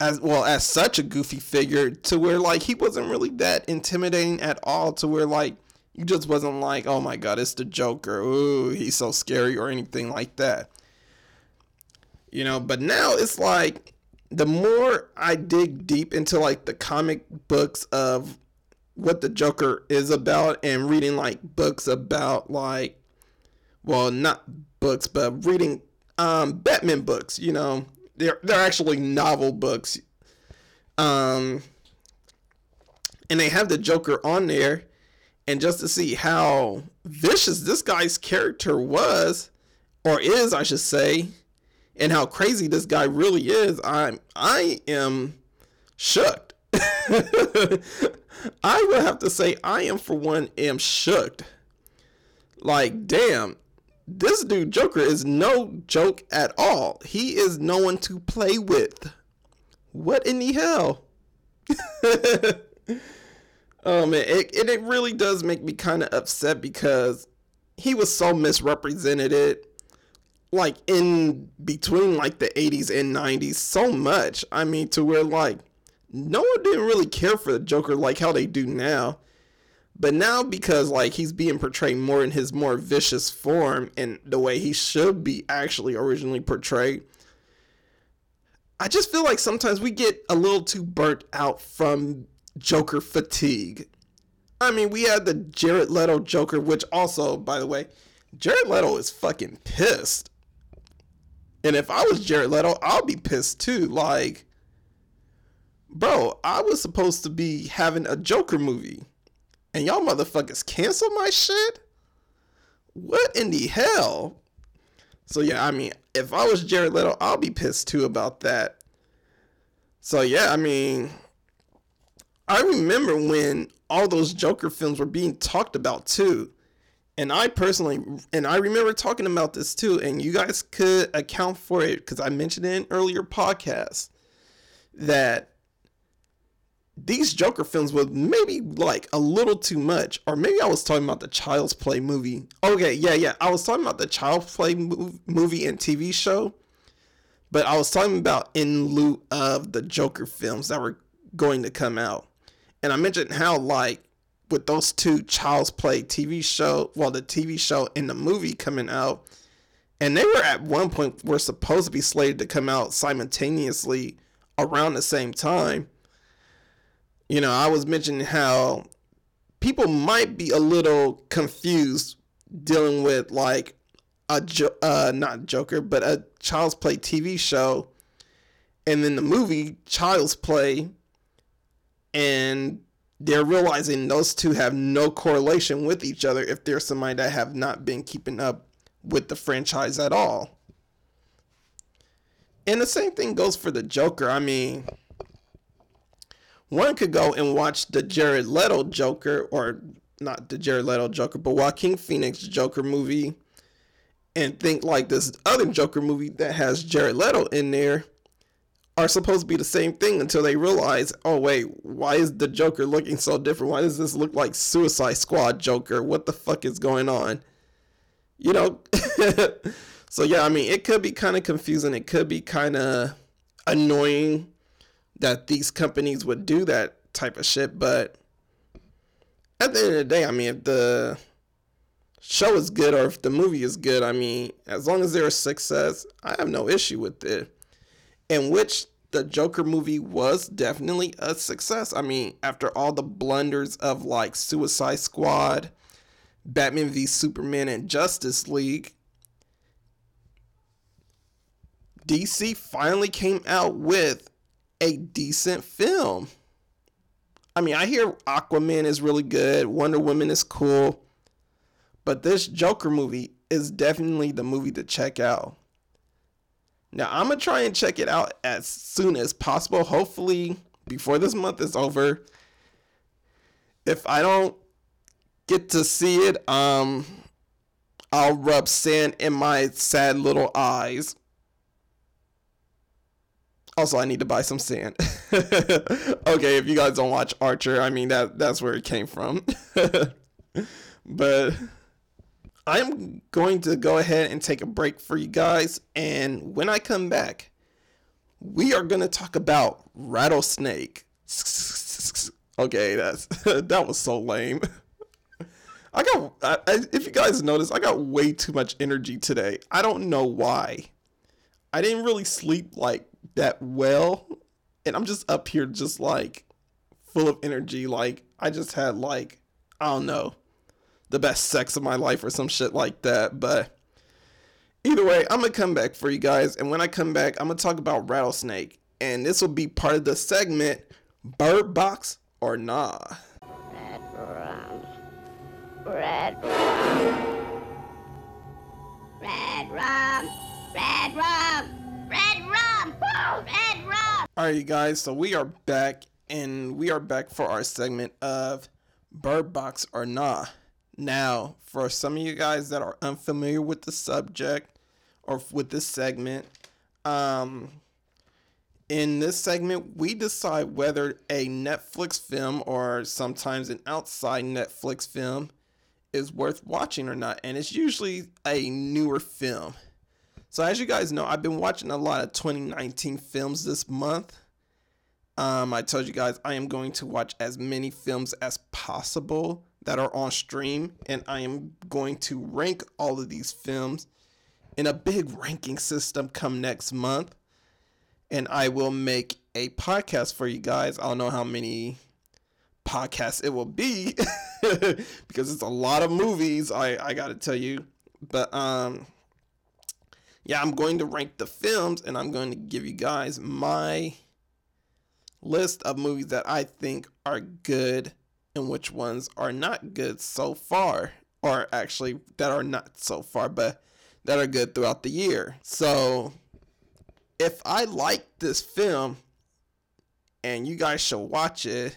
as well as such a goofy figure to where like he wasn't really that intimidating at all to where like you just wasn't like oh my god it's the joker. Ooh he's so scary or anything like that. You know but now it's like the more i dig deep into like the comic books of what the joker is about and reading like books about like well not books but reading um batman books you know they're they're actually novel books. Um, and they have the Joker on there, and just to see how vicious this guy's character was, or is, I should say, and how crazy this guy really is, I'm I am shook. [LAUGHS] I would have to say I am for one am shook. Like damn, this dude Joker is no joke at all. He is no one to play with. What in the hell? [LAUGHS] oh man, it, it, it really does make me kind of upset because he was so misrepresented. like in between like the 80s and 90s so much. I mean, to where like no one didn't really care for the Joker like how they do now. But now because like he's being portrayed more in his more vicious form and the way he should be actually originally portrayed, I just feel like sometimes we get a little too burnt out from Joker fatigue. I mean, we had the Jared Leto Joker, which also, by the way, Jared Leto is fucking pissed. And if I was Jared Leto, I'll be pissed too. Like, bro, I was supposed to be having a Joker movie, and y'all motherfuckers cancel my shit? What in the hell? So, yeah, I mean, if I was Jared Leto, I'll be pissed too about that. So, yeah, I mean, I remember when all those Joker films were being talked about too. And I personally, and I remember talking about this too, and you guys could account for it because I mentioned it in earlier podcasts that these Joker films were maybe like a little too much, or maybe I was talking about the Child's Play movie. Okay, yeah, yeah, I was talking about the Child's Play movie and TV show, but I was talking about in lieu of the Joker films that were going to come out. And I mentioned how like with those two Child's Play TV show, well the TV show and the movie coming out, and they were at one point were supposed to be slated to come out simultaneously around the same time. You know, I was mentioning how people might be a little confused dealing with like a jo- uh not Joker, but a Child's Play TV show and then the movie Child's Play and they're realizing those two have no correlation with each other if there's somebody that have not been keeping up with the franchise at all. And the same thing goes for the Joker. I mean, one could go and watch the Jared Leto Joker, or not the Jared Leto Joker, but Joaquin Phoenix Joker movie, and think like this other Joker movie that has Jared Leto in there are supposed to be the same thing until they realize, oh wait, why is the Joker looking so different? Why does this look like Suicide Squad Joker? What the fuck is going on? You know. [LAUGHS] so yeah, I mean, it could be kind of confusing. It could be kind of annoying that these companies would do that type of shit, but at the end of the day, I mean, if the show is good or if the movie is good, I mean, as long as they're a success, I have no issue with it in which the Joker movie was definitely a success. I mean, after all the blunders of like Suicide Squad, Batman v Superman, and Justice League, DC finally came out with a decent film. I mean, I hear Aquaman is really good, Wonder Woman is cool, but this Joker movie is definitely the movie to check out. Now I'm gonna try and check it out as soon as possible. Hopefully before this month is over. If I don't get to see it, um, I'll rub sand in my sad little eyes. Also, I need to buy some sand. [LAUGHS] okay, if you guys don't watch Archer, I mean that that's where it came from. [LAUGHS] but I'm going to go ahead and take a break for you guys. And when I come back, we are going to talk about rattlesnake. [LAUGHS] Okay, that's that was so lame. I got I, if you guys notice, I got way too much energy today. I don't know why. I didn't really sleep like that well, and I'm just up here just like full of energy like I just had like I don't know the best sex of my life or some shit like that. But either way, I'm gonna come back for you guys, and when I come back, I'm gonna talk about rattlesnake, and this will be part of the segment Bird Box or Nah. Red rum, red rum, red rum, red rum, red. All right, you guys. So we are back, and we are back for our segment of Bird Box or Nah. Now, for some of you guys that are unfamiliar with the subject or with this segment, um, in this segment, we decide whether a Netflix film or sometimes an outside Netflix film is worth watching or not. And it's usually a newer film. So as you guys know, I've been watching a lot of 2019 films this month. Um, I told you guys I am going to watch as many films as possible that are on stream, and I am going to rank all of these films in a big ranking system come next month. And I will make a podcast for you guys. I don't know how many podcasts it will be [LAUGHS] because it's a lot of movies, I, I gotta tell you. But um yeah, I'm going to rank the films and I'm going to give you guys my list of movies that I think are good and which ones are not good so far, or actually that are not so far, but that are good throughout the year. So if I like this film and you guys should watch it,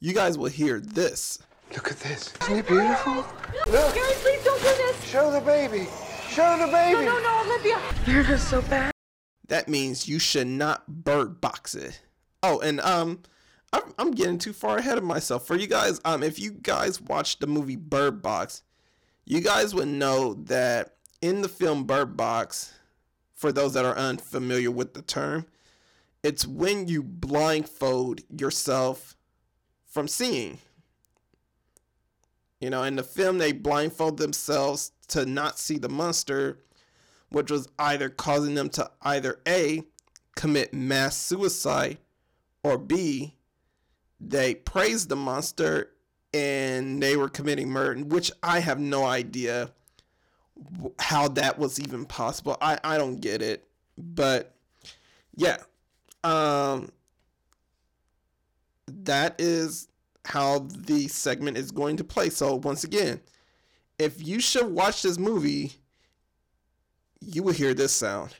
you guys will hear this. Look at this. Isn't it beautiful? Look, Gary, please don't do this. show the baby. Show the baby. No, no, Olivia. You're just so bad. That means you should not bird box it. Oh, and um, I'm, I'm getting too far ahead of myself. For you guys, um, if you guys watched the movie Bird Box, you guys would know that in the film Bird Box, for those that are unfamiliar with the term, it's when you blindfold yourself from seeing. You know, in the film, they blindfold themselves to not see the monster, which was either causing them to either A, commit mass suicide, or B, they praised the monster and they were committing murder, which I have no idea how that was even possible. I, I don't get it. But yeah. Um that is how the segment is going to play. So once again, if you should watch this movie, you will hear this sound.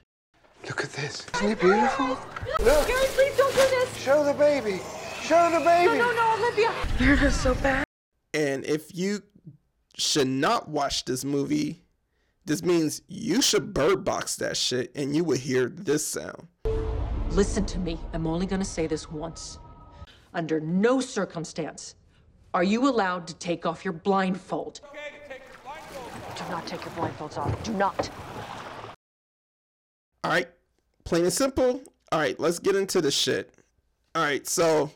Look at this. Isn't it beautiful? Look, Gary, please don't do this. Show the baby. Show the baby. No, no, no, Olivia. You're just so bad. And if you should not watch this movie, this means you should bird box that shit and you will hear this sound. Listen to me. I'm only going to say this once. Under no circumstance are you allowed to take off your blindfold. Do not take your blindfolds off. Do not. All right, plain and simple. All right, let's get into the shit. All right, so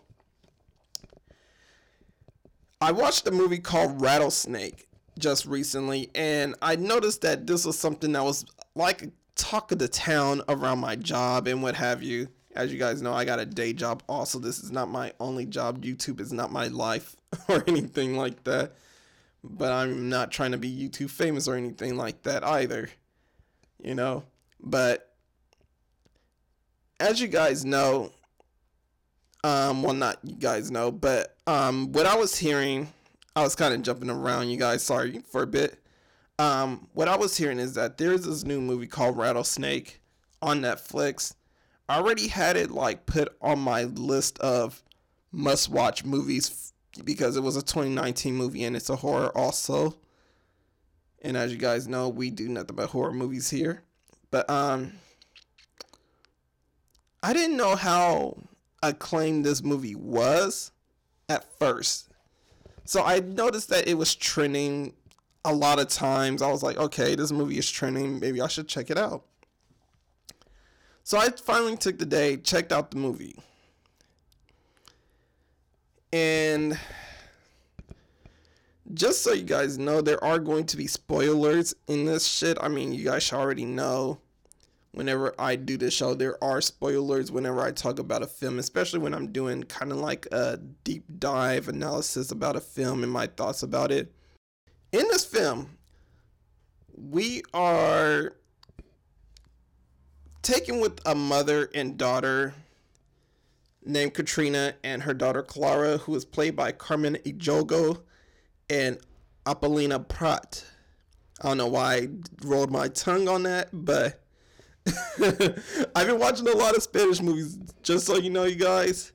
I watched a movie called Rattlesnake just recently, and I noticed that this was something that was like talk of the town around my job and what have you. As you guys know, I got a day job also. This is not my only job. YouTube is not my life [LAUGHS] or anything like that. But I'm not trying to be YouTube famous or anything like that either. You know? But as you guys know, um, well, not you guys know, but um, what I was hearing, I was kind of jumping around, you guys. Sorry for a bit. Um, what I was hearing is that there's this new movie called Rattlesnake on Netflix. I already had it like put on my list of must-watch movies because it was a 2019 movie and it's a horror also. And as you guys know, we do nothing but horror movies here. But um, I didn't know how acclaimed this movie was at first. So I noticed that it was trending a lot of times. I was like, okay, this movie is trending. Maybe I should check it out. So I finally took the day, checked out the movie. And just so you guys know, there are going to be spoilers in this shit. I mean, you guys should already know whenever I do this show, there are spoilers whenever I talk about a film, especially when I'm doing kind of like a deep dive analysis about a film and my thoughts about it. In this film, we are taken with a mother and daughter named Katrina and her daughter Clara, who is played by Carmen Ejogo and Apolina Pratt. I don't know why I rolled my tongue on that, but [LAUGHS] I've been watching a lot of Spanish movies, just so you know, you guys.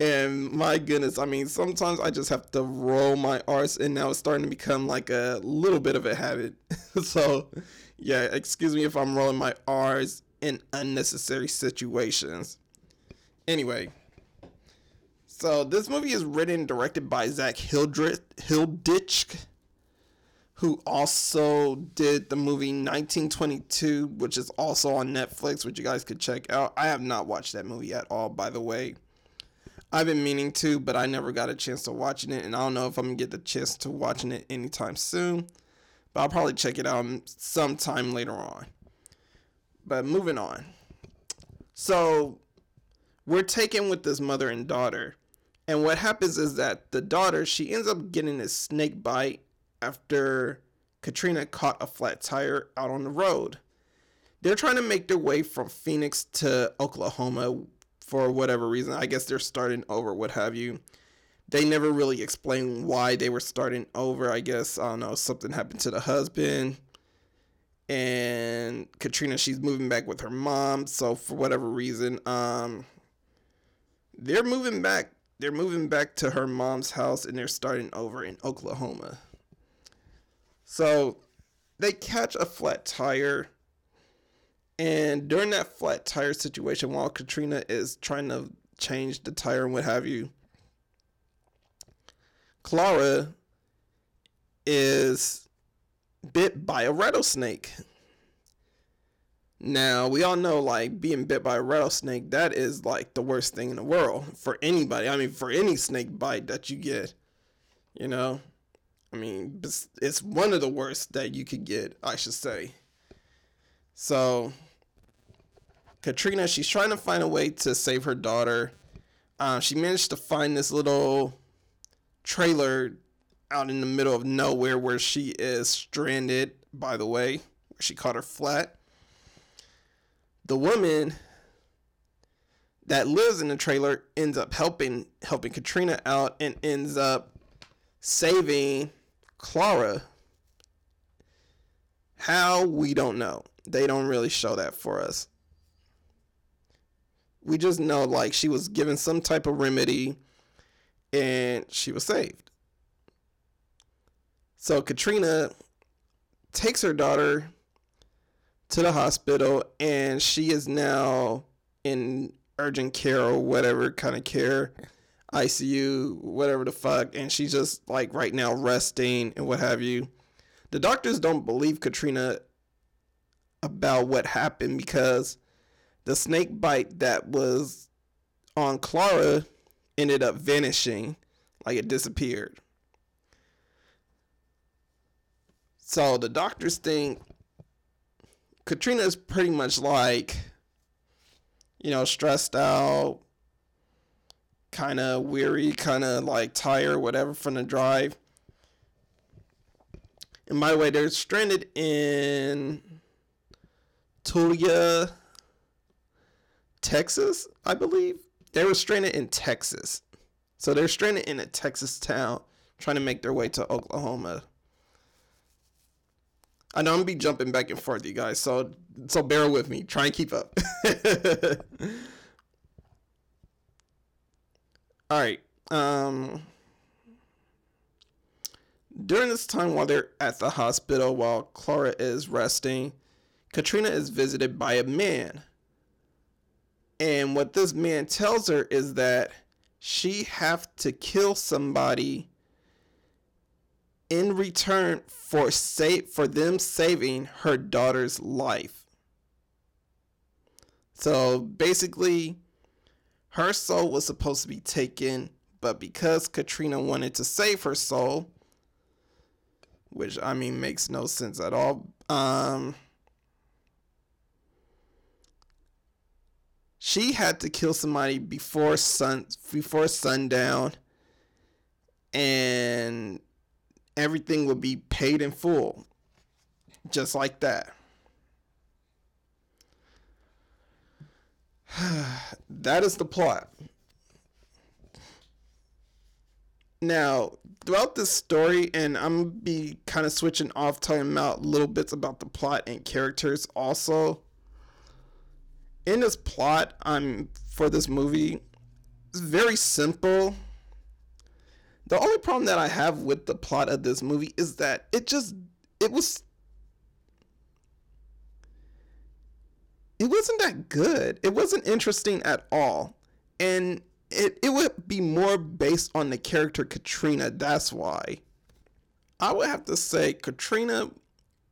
And my goodness, I mean, sometimes I just have to roll my R's, and now it's starting to become like a little bit of a habit. [LAUGHS] so, yeah, excuse me if I'm rolling my R's in unnecessary situations. Anyway, so this movie is written and directed by Zak Hildreth, Hilditch, who also did the movie 1922, which is also on Netflix, which you guys could check out. I have not watched that movie at all, by the way. I've been meaning to, but I never got a chance to watching it, and I don't know if I'm gonna get the chance to watching it anytime soon. But I'll probably check it out sometime later on. But moving on. So we're taken with this mother and daughter. And what happens is that the daughter, she ends up getting a snake bite after Katrina caught a flat tire out on the road. They're trying to make their way from Phoenix to Oklahoma for whatever reason. I guess they're starting over, what have you. They never really explain why they were starting over. I guess, I don't know, something happened to the husband. And Katrina, she's moving back with her mom. So, for whatever reason, um, they're moving back. They're moving back to her mom's house and they're starting over in Oklahoma. So they catch a flat tire. And during that flat tire situation, while Katrina is trying to change the tire and what have you, Clara is bit by a rattlesnake. Now, we all know like being bit by a rattlesnake, that is like the worst thing in the world for anybody. I mean, for any snake bite that you get, you know. I mean, it's one of the worst that you could get, I should say. So, Katrina, she's trying to find a way to save her daughter. Uh, she managed to find this little trailer out in the middle of nowhere where she is stranded, by the way, where she caught her flat. The woman that lives in the trailer ends up helping helping Katrina out and ends up saving Clara. How we don't know. They don't really show that for us. We just know like she was given some type of remedy and she was saved. So Katrina takes her daughter to the hospital and she is now in urgent care or whatever kind of care ICU, whatever the fuck, and she's just like right now resting and what have you. The doctors don't believe Katrina about what happened because the snake bite that was on Clara ended up vanishing, like it disappeared. So the doctors think Katrina is pretty much like, you know, stressed out, kind of weary, kind of like tired, whatever, from the drive. And by the way, they're stranded in Tulia, Texas, I believe. They were stranded in Texas. So they're stranded in a Texas town trying to make their way to Oklahoma. I know I'm gonna be jumping back and forth, you guys. So so bear with me. Try and keep up. [LAUGHS] All right. Um, during this time, while they're at the hospital, while Clara is resting, Katrina is visited by a man. And what this man tells her is that she have to kill somebody in return for save for them saving her daughter's life. So basically, her soul was supposed to be taken, but because Katrina wanted to save her soul, which I mean makes no sense at all, um, she had to kill somebody before sun before sundown and everything would be paid in full just like that [SIGHS] that is the plot. Now, throughout this story, and I'm gonna be kind of switching off, talking about little bits about the plot and characters also. In this plot, I'm for this movie, it's very simple. The only problem that I have with the plot of this movie is that it just it was it wasn't that good. It wasn't interesting at all. And it, it would be more based on the character Katrina. That's why. I would have to say Katrina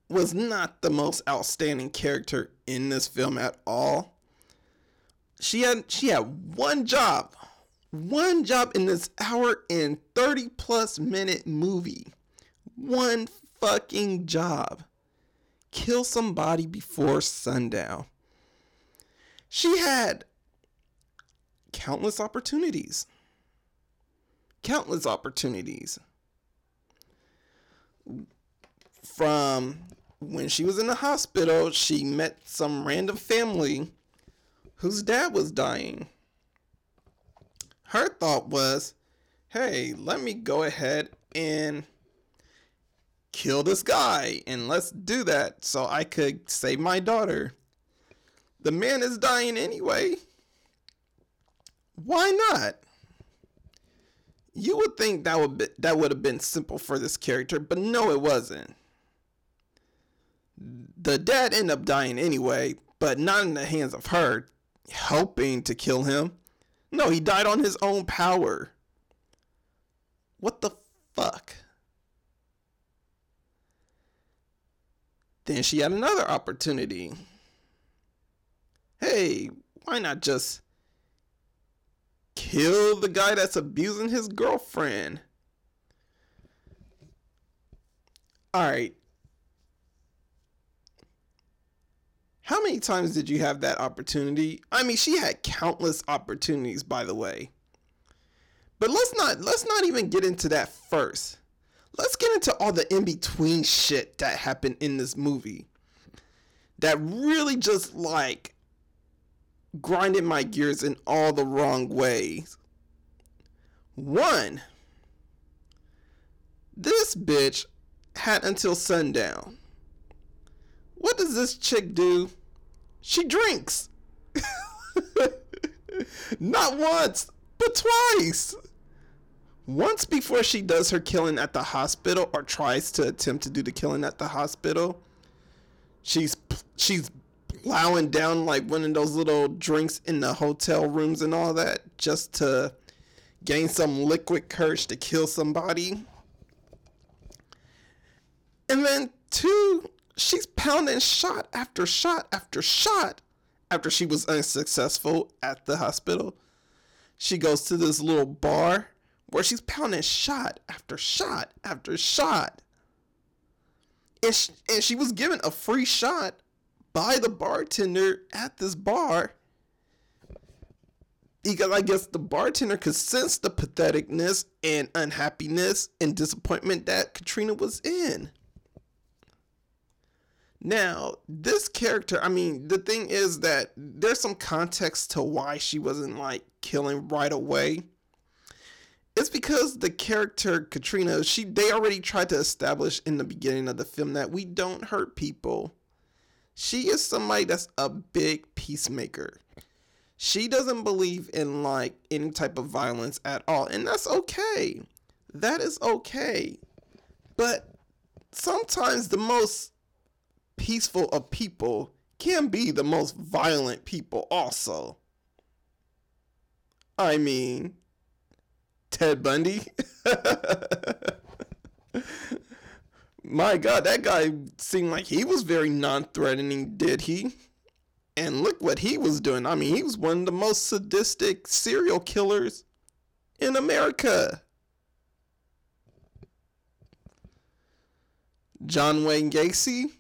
was not the most outstanding character in this film at all. She had she had one job. One job in this hour and 30 plus minute movie. One fucking job. Kill somebody before sundown. She had countless opportunities. Countless opportunities. From when she was in the hospital, she met some random family whose dad was dying. Her thought was, hey, let me go ahead and kill this guy and let's do that so I could save my daughter. The man is dying anyway. Why not? You would think that would be, that would have been simple for this character, but no, it wasn't. The dad ended up dying anyway, but not in the hands of her, helping to kill him. No, he died on his own power. What the fuck? Then she had another opportunity. Hey, why not just kill the guy that's abusing his girlfriend? Alright. How many times did you have that opportunity? I mean, she had countless opportunities, by the way. But let's not let's not even get into that first. Let's get into all the in-between shit that happened in this movie. That really just like grinded my gears in all the wrong ways. One, this bitch had until sundown. What does this chick do? She drinks. [LAUGHS] Not once, but twice. Once before she does her killing at the hospital or tries to attempt to do the killing at the hospital, she's she's plowing down like one of those little drinks in the hotel rooms and all that just to gain some liquid courage to kill somebody. And then two, she's pounding shot after shot after shot after she was unsuccessful at the hospital. She goes to this little bar where she's pounding shot after shot after shot. And she, and she was given a free shot by the bartender at this bar because I guess the bartender could sense the patheticness and unhappiness and disappointment that Katrina was in. Now, this character, I mean, the thing is that there's some context to why she wasn't like killing right away. It's because the character Katrina, she they already tried to establish in the beginning of the film that we don't hurt people. She is somebody that's a big peacemaker. She doesn't believe in like any type of violence at all, and that's okay. That is okay. But sometimes the most peaceful of people can be the most violent people also. I mean, Ted Bundy. [LAUGHS] My God, that guy seemed like he was very non threatening, did he? And look what he was doing. I mean, he was one of the most sadistic serial killers in America. John Wayne Gacy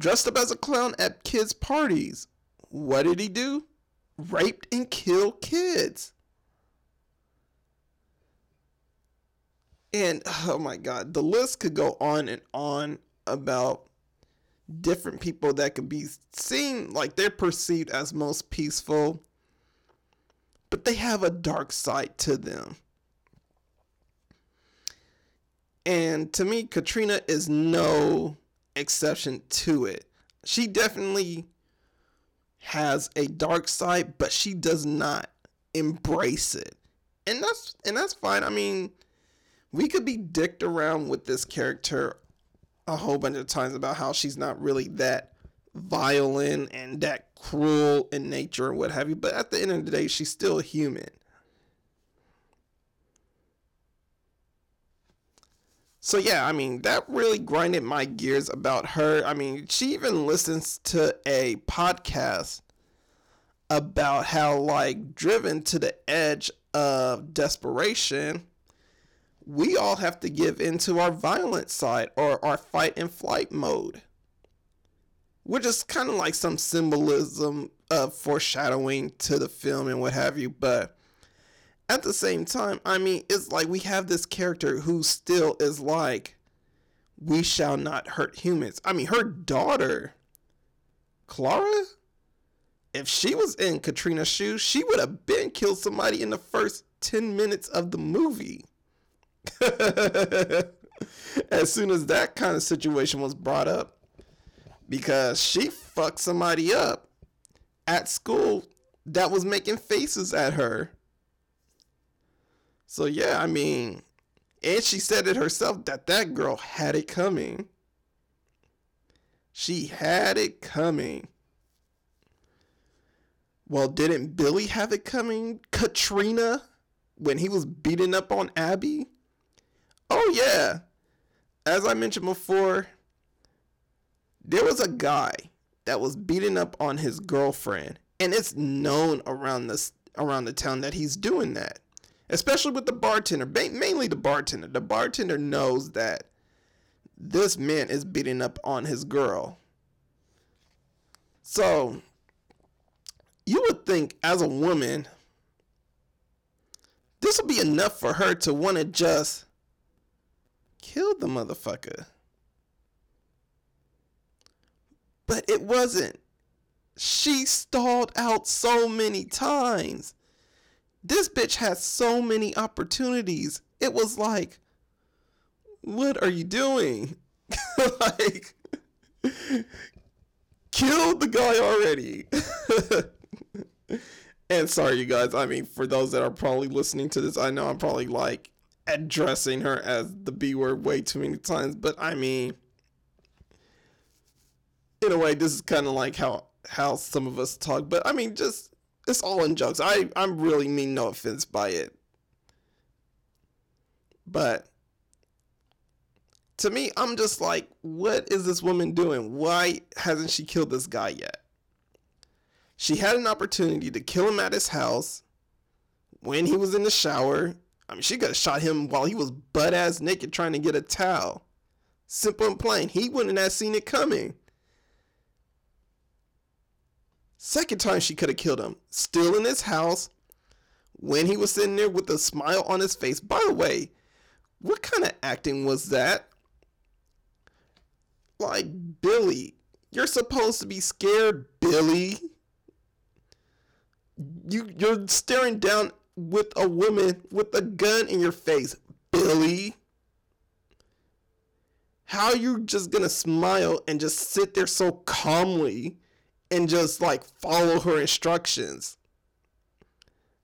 dressed up as a clown at kids' parties. What did he do? Raped and killed kids. And oh my God, the list could go on and on about different people that could be seen like they're perceived as most peaceful, but they have a dark side to them. And to me, Katrina is no exception to it. She definitely has a dark side, but she does not embrace it. And that's and that's fine. I mean, we could be dicked around with this character a whole bunch of times about how she's not really that violent and that cruel in nature or what have you, but at the end of the day, she's still human. So yeah, I mean that really grinded my gears about her. I mean, she even listens to a podcast about how like driven to the edge of desperation, we all have to give into our violent side or our fight and flight mode. Which is kind of like some symbolism of foreshadowing to the film and what have you, but at the same time, I mean, it's like we have this character who still is like, we shall not hurt humans. I mean, her daughter, Clara, if she was in Katrina's shoes, she would have been killed somebody in the first 10 minutes of the movie. [LAUGHS] as soon as that kind of situation was brought up, because she fucked somebody up at school that was making faces at her so yeah, I mean, and she said it herself that that girl had it coming. She had it coming. Well, didn't Billy have it coming? Katrina when he was beating up on Abby? Oh yeah. As I mentioned before, there was a guy that was beating up on his girlfriend, and it's known around this around the town that he's doing that especially with the bartender, mainly the bartender. The bartender knows that this man is beating up on his girl. So, you would think as a woman, this would be enough for her to want to just kill the motherfucker. But it wasn't. She stalled out so many times this bitch has so many opportunities. It was like, what are you doing? [LAUGHS] like, killed the guy already. [LAUGHS] and sorry, you guys. I mean, for those that are probably listening to this, I know I'm probably like addressing her as the B word way too many times, but I mean, in a way, this is kind of like how how some of us talk. But I mean, just it's all in jokes. I I really mean no offense by it. But to me, I'm just like, what is this woman doing? Why hasn't she killed this guy yet? She had an opportunity to kill him at his house when he was in the shower. I mean, she could have shot him while he was butt ass naked trying to get a towel. Simple and plain. He wouldn't have seen it coming. Second time she could have killed him. Still in his house when he was sitting there with a smile on his face. By the way, what kind of acting was that? Like, Billy, you're supposed to be scared, Billy. You you're staring down with a woman with a gun in your face, Billy. How you just gonna smile and just sit there so calmly and just like follow her instructions.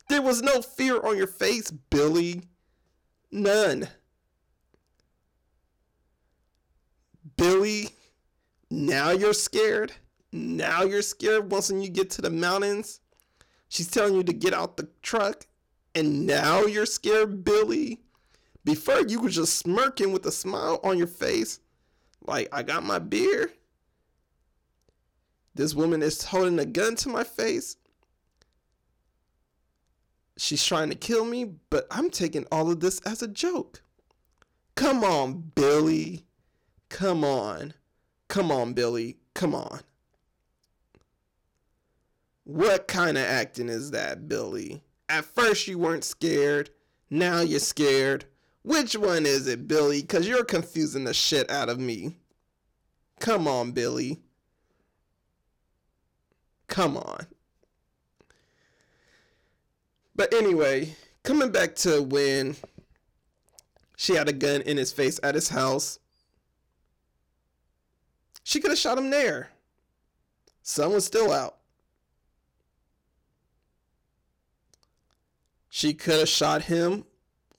There was no fear on your face, Billy. None. Billy, now you're scared. Now you're scared once when you get to the mountains. She's telling you to get out the truck. And now you're scared, Billy. Before you were just smirking with a smile on your face. Like, I got my beer. This woman is holding a gun to my face. She's trying to kill me, but I'm taking all of this as a joke. Come on, Billy. Come on. Come on, Billy. Come on. What kind of acting is that, Billy? At first you weren't scared. Now you're scared. Which one is it, Billy? Because you're confusing the shit out of me. Come on, Billy. Come on. But anyway, coming back to when she had a gun in his face at his house, she could have shot him there. Sun was still out. She could have shot him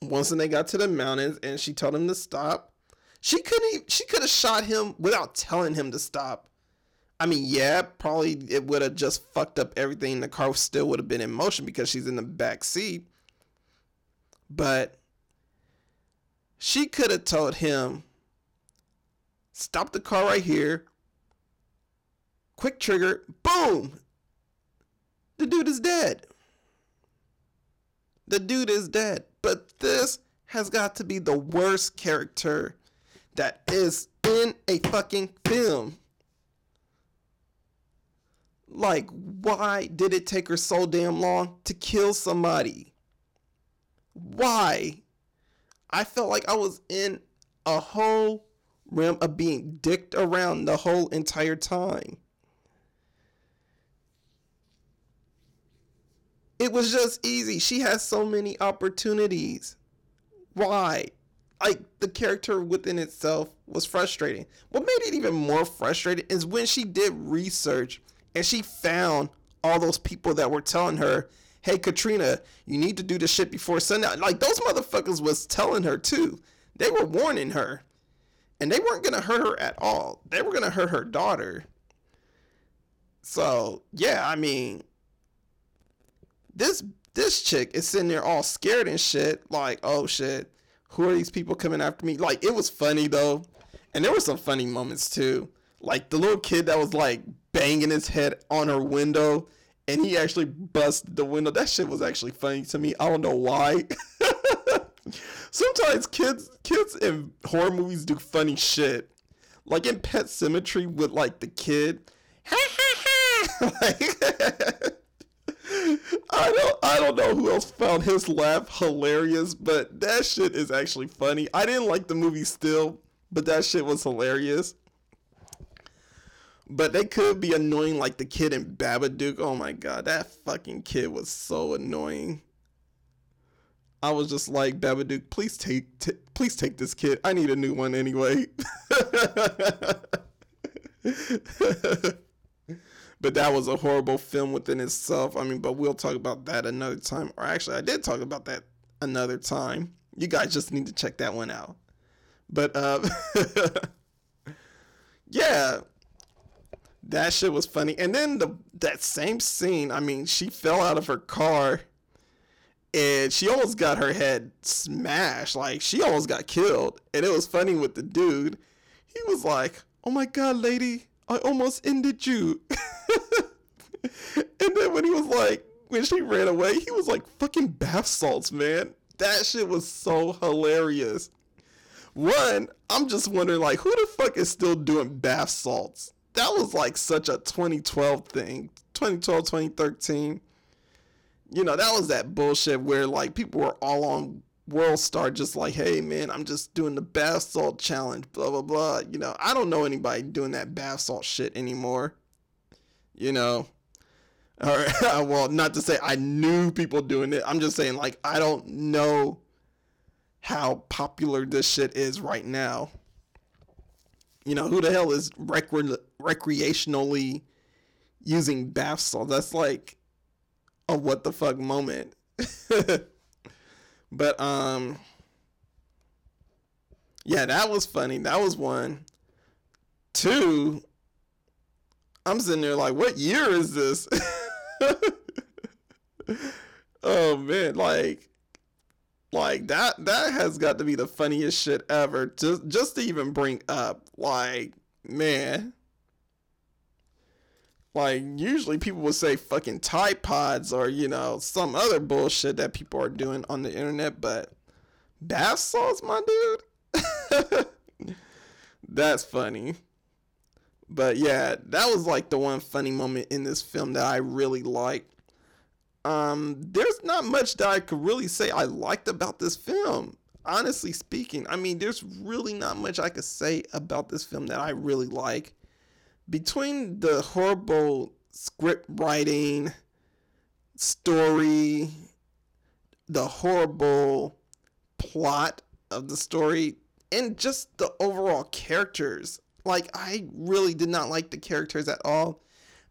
once when they got to the mountains and she told him to stop. She couldn't she could have shot him without telling him to stop. I mean, yeah, probably it would have just fucked up everything. The car still would have been in motion because she's in the back seat. But She could have told him, stop the car right here. Quick trigger, boom. The dude is dead. The dude is dead. But this has got to be the worst character that is in a fucking film. Like, why did it take her so damn long to kill somebody? Why? I felt like I was in a whole realm of being dicked around the whole entire time. It was just easy. She has so many opportunities. Why? Like the character within itself was frustrating. What made it even more frustrating is when she did research and she found all those people that were telling her, "Hey, Katrina, you need to do this shit before sundown." Like those motherfuckers was telling her too. They were warning her, and they weren't gonna hurt her at all. They were gonna hurt her daughter. So yeah, I mean, this this chick is sitting there all scared and shit, like, oh shit, who are these people coming after me? Like, it was funny though, and there were some funny moments too. Like the little kid that was like banging his head on her window, and he actually busted the window. That shit was actually funny to me. I don't know why. [LAUGHS] Sometimes kids kids in horror movies do funny shit. Like in Pet Sematary with like the kid. [LAUGHS] [LAUGHS] I don't I don't know who else found his laugh hilarious, but that shit is actually funny. I didn't like the movie still, but that shit was hilarious. But they could be annoying like the kid in Babadook. Oh my god, that fucking kid was so annoying. I was just like, Babadook, please take t- please take this kid. I need a new one anyway. [LAUGHS] but that was a horrible film within itself. I mean, but we'll talk about that another time. Or actually, I did talk about that another time. You guys just need to check that one out. But uh, [LAUGHS] yeah, that shit was funny. And then the that same scene. I mean, she fell out of her car. And she almost got her head smashed. Like, she almost got killed. And it was funny with the dude. He was like, Oh my god, lady, I almost ended you. [LAUGHS] and then when he was like, when she ran away, he was like, fucking bath salts, man. That shit was so hilarious. One, I'm just wondering, like, who the fuck is still doing bath salts? That was like such a 2012 thing. 2012, 2013. You know, that was that bullshit where like people were all on World Star just like, hey man, I'm just doing the bath salt challenge, blah blah blah. You know, I don't know anybody doing that bath salt shit anymore. You know. Or [LAUGHS] well, not to say I knew people doing it. I'm just saying like I don't know how popular this shit is right now. You know, who the hell is recre- recreationally using bath salt? That's like a what the fuck moment. [LAUGHS] but um yeah, that was funny. That was one. Two, I'm sitting there like, what year is this? [LAUGHS] oh man, like like that that has got to be the funniest shit ever. Just just to even bring up. Like, man. Like usually people would say fucking Tide Pods or you know some other bullshit that people are doing on the internet, but bath salts, my dude. [LAUGHS] That's funny. But yeah, that was like the one funny moment in this film that I really liked. Um, there's not much that I could really say I liked about this film. Honestly speaking, I mean, there's really not much I could say about this film that I really like between the horrible script writing, story, the horrible plot of the story, and just the overall characters. Like, I really did not like the characters at all.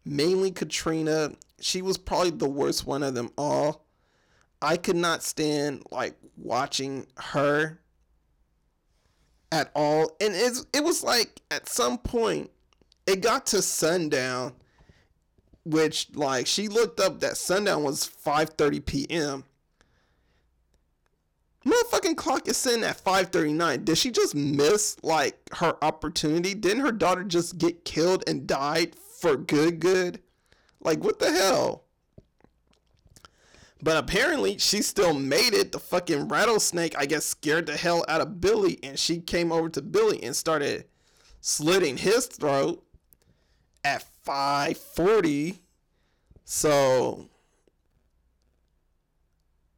Mainly Katrina. She was probably the worst one of them all. I could not stand like watching her at all. And it's it was like at some point it got to sundown which like she looked up that sundown was 5:30 p.m. Motherfucking clock is sitting at 5:39. Did she just miss like her opportunity? Didn't her daughter just get killed and died for good good? Like what the hell? But apparently she still made it. The fucking rattlesnake, I guess, scared the hell out of Billy, and she came over to Billy and started slitting his throat at 540. So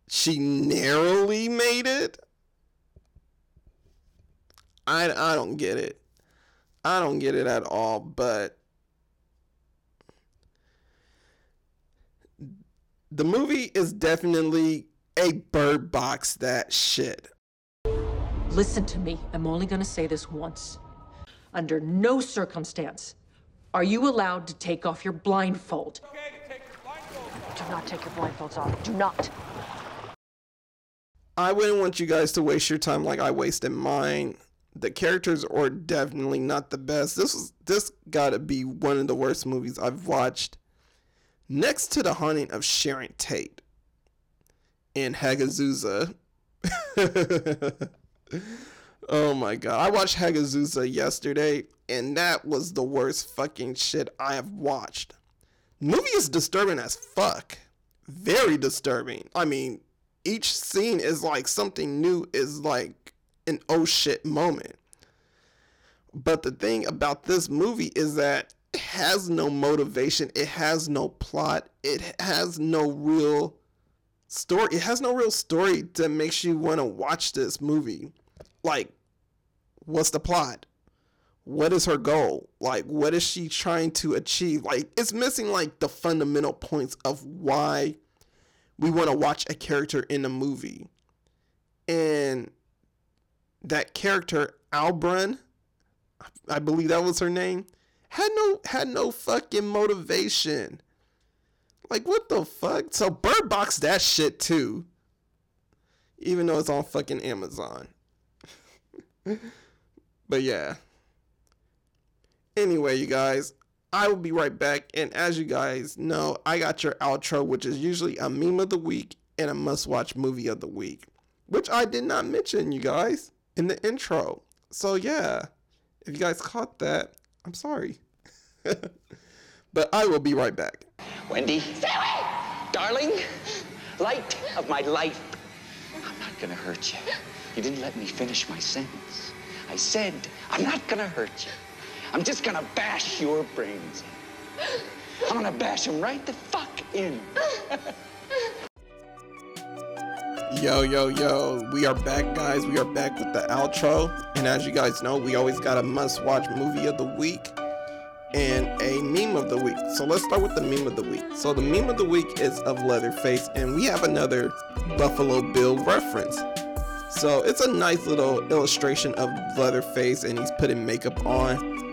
she narrowly made it. I, I don't get it. I don't get it at all, but the movie is definitely a bird box that shit. Listen to me. I'm only going to say this once. Under no circumstance are you allowed to take off your blindfold. Do not take your blindfolds off. Do not. I wouldn't want you guys to waste your time like I wasted mine. The characters are definitely not the best. This was this got to be one of the worst movies I've watched. Next to the haunting of Sharon Tate in Hagazussa. [LAUGHS] oh my god. I watched Hagazussa yesterday and that was the worst fucking shit I have watched. movie is disturbing as fuck. Very disturbing. I mean, each scene is like something new is like an oh shit moment. But the thing about this movie is that has no motivation, it has no plot, it has no real story. It has no real story that makes you want to watch this movie. Like, what's the plot? What is her goal? Like, what is she trying to achieve? Like, it's missing like the fundamental points of why we want to watch a character in a movie. And that character, Albrun, I believe that was her name, had no had no fucking motivation. Like what the fuck? So Bird Box that shit too. Even though it's on fucking Amazon. [LAUGHS] but yeah. Anyway, you guys, I will be right back. And as you guys know, I got your outro, which is usually a meme of the week and a must watch movie of the week, which I did not mention, you guys, in the intro. So, yeah, if you guys caught that, I'm sorry. [LAUGHS] but I will be right back. Wendy. Darling, light of my life. I'm not gonna hurt you. You didn't let me finish my sentence. I said, I'm not gonna hurt you. I'm just gonna bash your brains in. I'm gonna bash them right the fuck in. [LAUGHS] Yo, yo, yo, we are back, guys. We are back with the outro. And as you guys know, we always got a must watch movie of the week and a meme of the week. So let's start with the meme of the week. So the meme of the week is of Leatherface, and we have another Buffalo Bill reference. So it's a nice little illustration of Leatherface, and he's putting makeup on.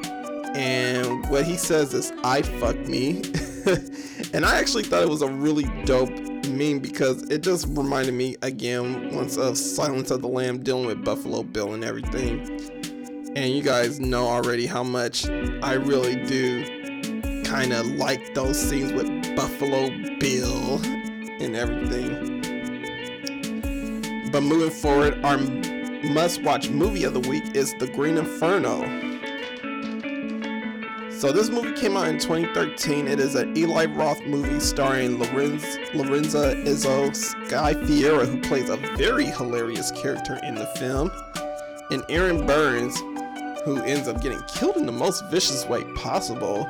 And what he says is, I fuck me. [LAUGHS] and I actually thought it was a really dope meme because it just reminded me again once of Silence of the Lamb dealing with Buffalo Bill and everything and you guys know already how much I really do kind of like those scenes with Buffalo Bill and everything. But moving forward, our must watch movie of the week is The Green Inferno. So this movie came out in 2013. It is an Eli Roth movie starring Lorenz, Lorenza Izzo, Sky Ferreira, who plays a very hilarious character in the film, and Aaron Burns, who ends up getting killed in the most vicious way possible.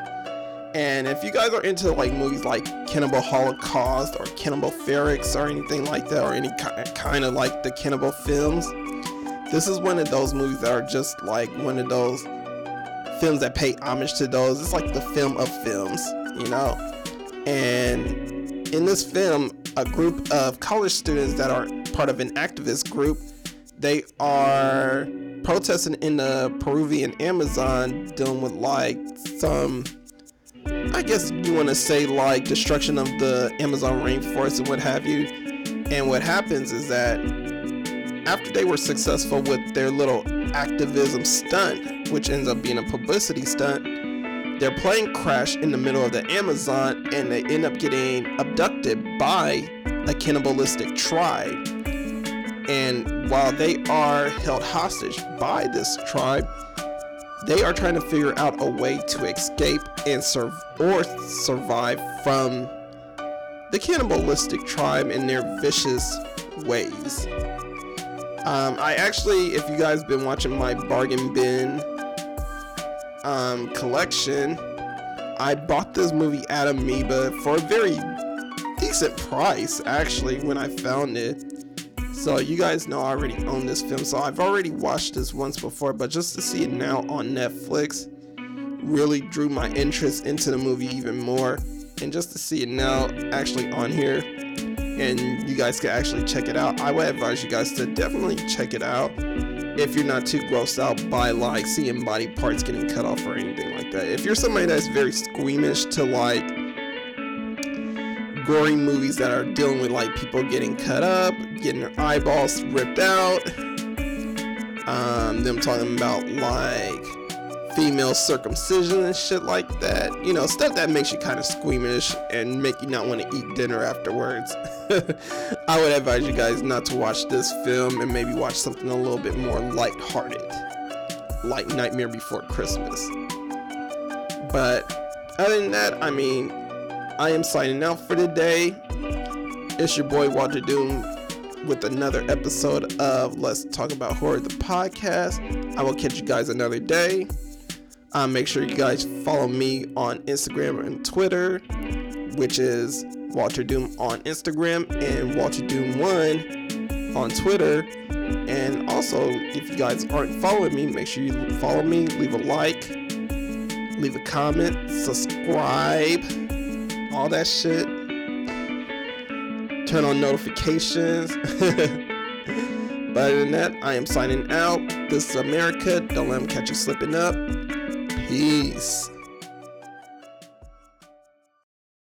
And if you guys are into like movies like Cannibal Holocaust or Cannibal Ferox or anything like that, or any kind of like the cannibal films, this is one of those movies that are just like one of those films that pay homage to those. It's like the film of films, you know? And in this film, a group of college students that are part of an activist group, they are protesting in the Peruvian Amazon dealing with like some I guess you want to say like destruction of the Amazon rainforest and what have you. And what happens is that after they were successful with their little activism stunt, which ends up being a publicity stunt, their plane crashed in the middle of the Amazon and they end up getting abducted by a cannibalistic tribe. And while they are held hostage by this tribe, they are trying to figure out a way to escape and serve or survive from the cannibalistic tribe and their vicious ways. Um, I actually, if you guys been watching my bargain bin um, collection, I bought this movie at Amoeba for a very decent price, actually, when I found it. So you guys know I already own this film, so I've already watched this once before, but just to see it now on Netflix really drew my interest into the movie even more. And just to see it now actually on here, and you guys can actually check it out, I would advise you guys to definitely check it out if you're not too grossed out by like seeing body parts getting cut off or anything like that. If you're somebody that's very squeamish to like gory movies that are dealing with like people getting cut up, getting their eyeballs ripped out, um, them talking about like female circumcision and shit like that. You know, stuff that makes you kind of squeamish and make you not want to eat dinner afterwards. [LAUGHS] I would advise you guys not to watch this film and maybe watch something a little bit more light-hearted, like Nightmare Before Christmas. But other than that, I mean, I am signing out for today. It's your boy Walter Doom with another episode of Let's Talk About Horror, the podcast. I will catch you guys another day. Um, make sure you guys follow me on Instagram and Twitter, which is Walter Doom on Instagram and Walter Doom One on Twitter. And also, if you guys aren't following me, make sure you follow me, leave a like, leave a comment, subscribe, all that shit. Turn on notifications. [LAUGHS] but other than that, I am signing out. This is America. Don't let them catch you slipping up. Peace.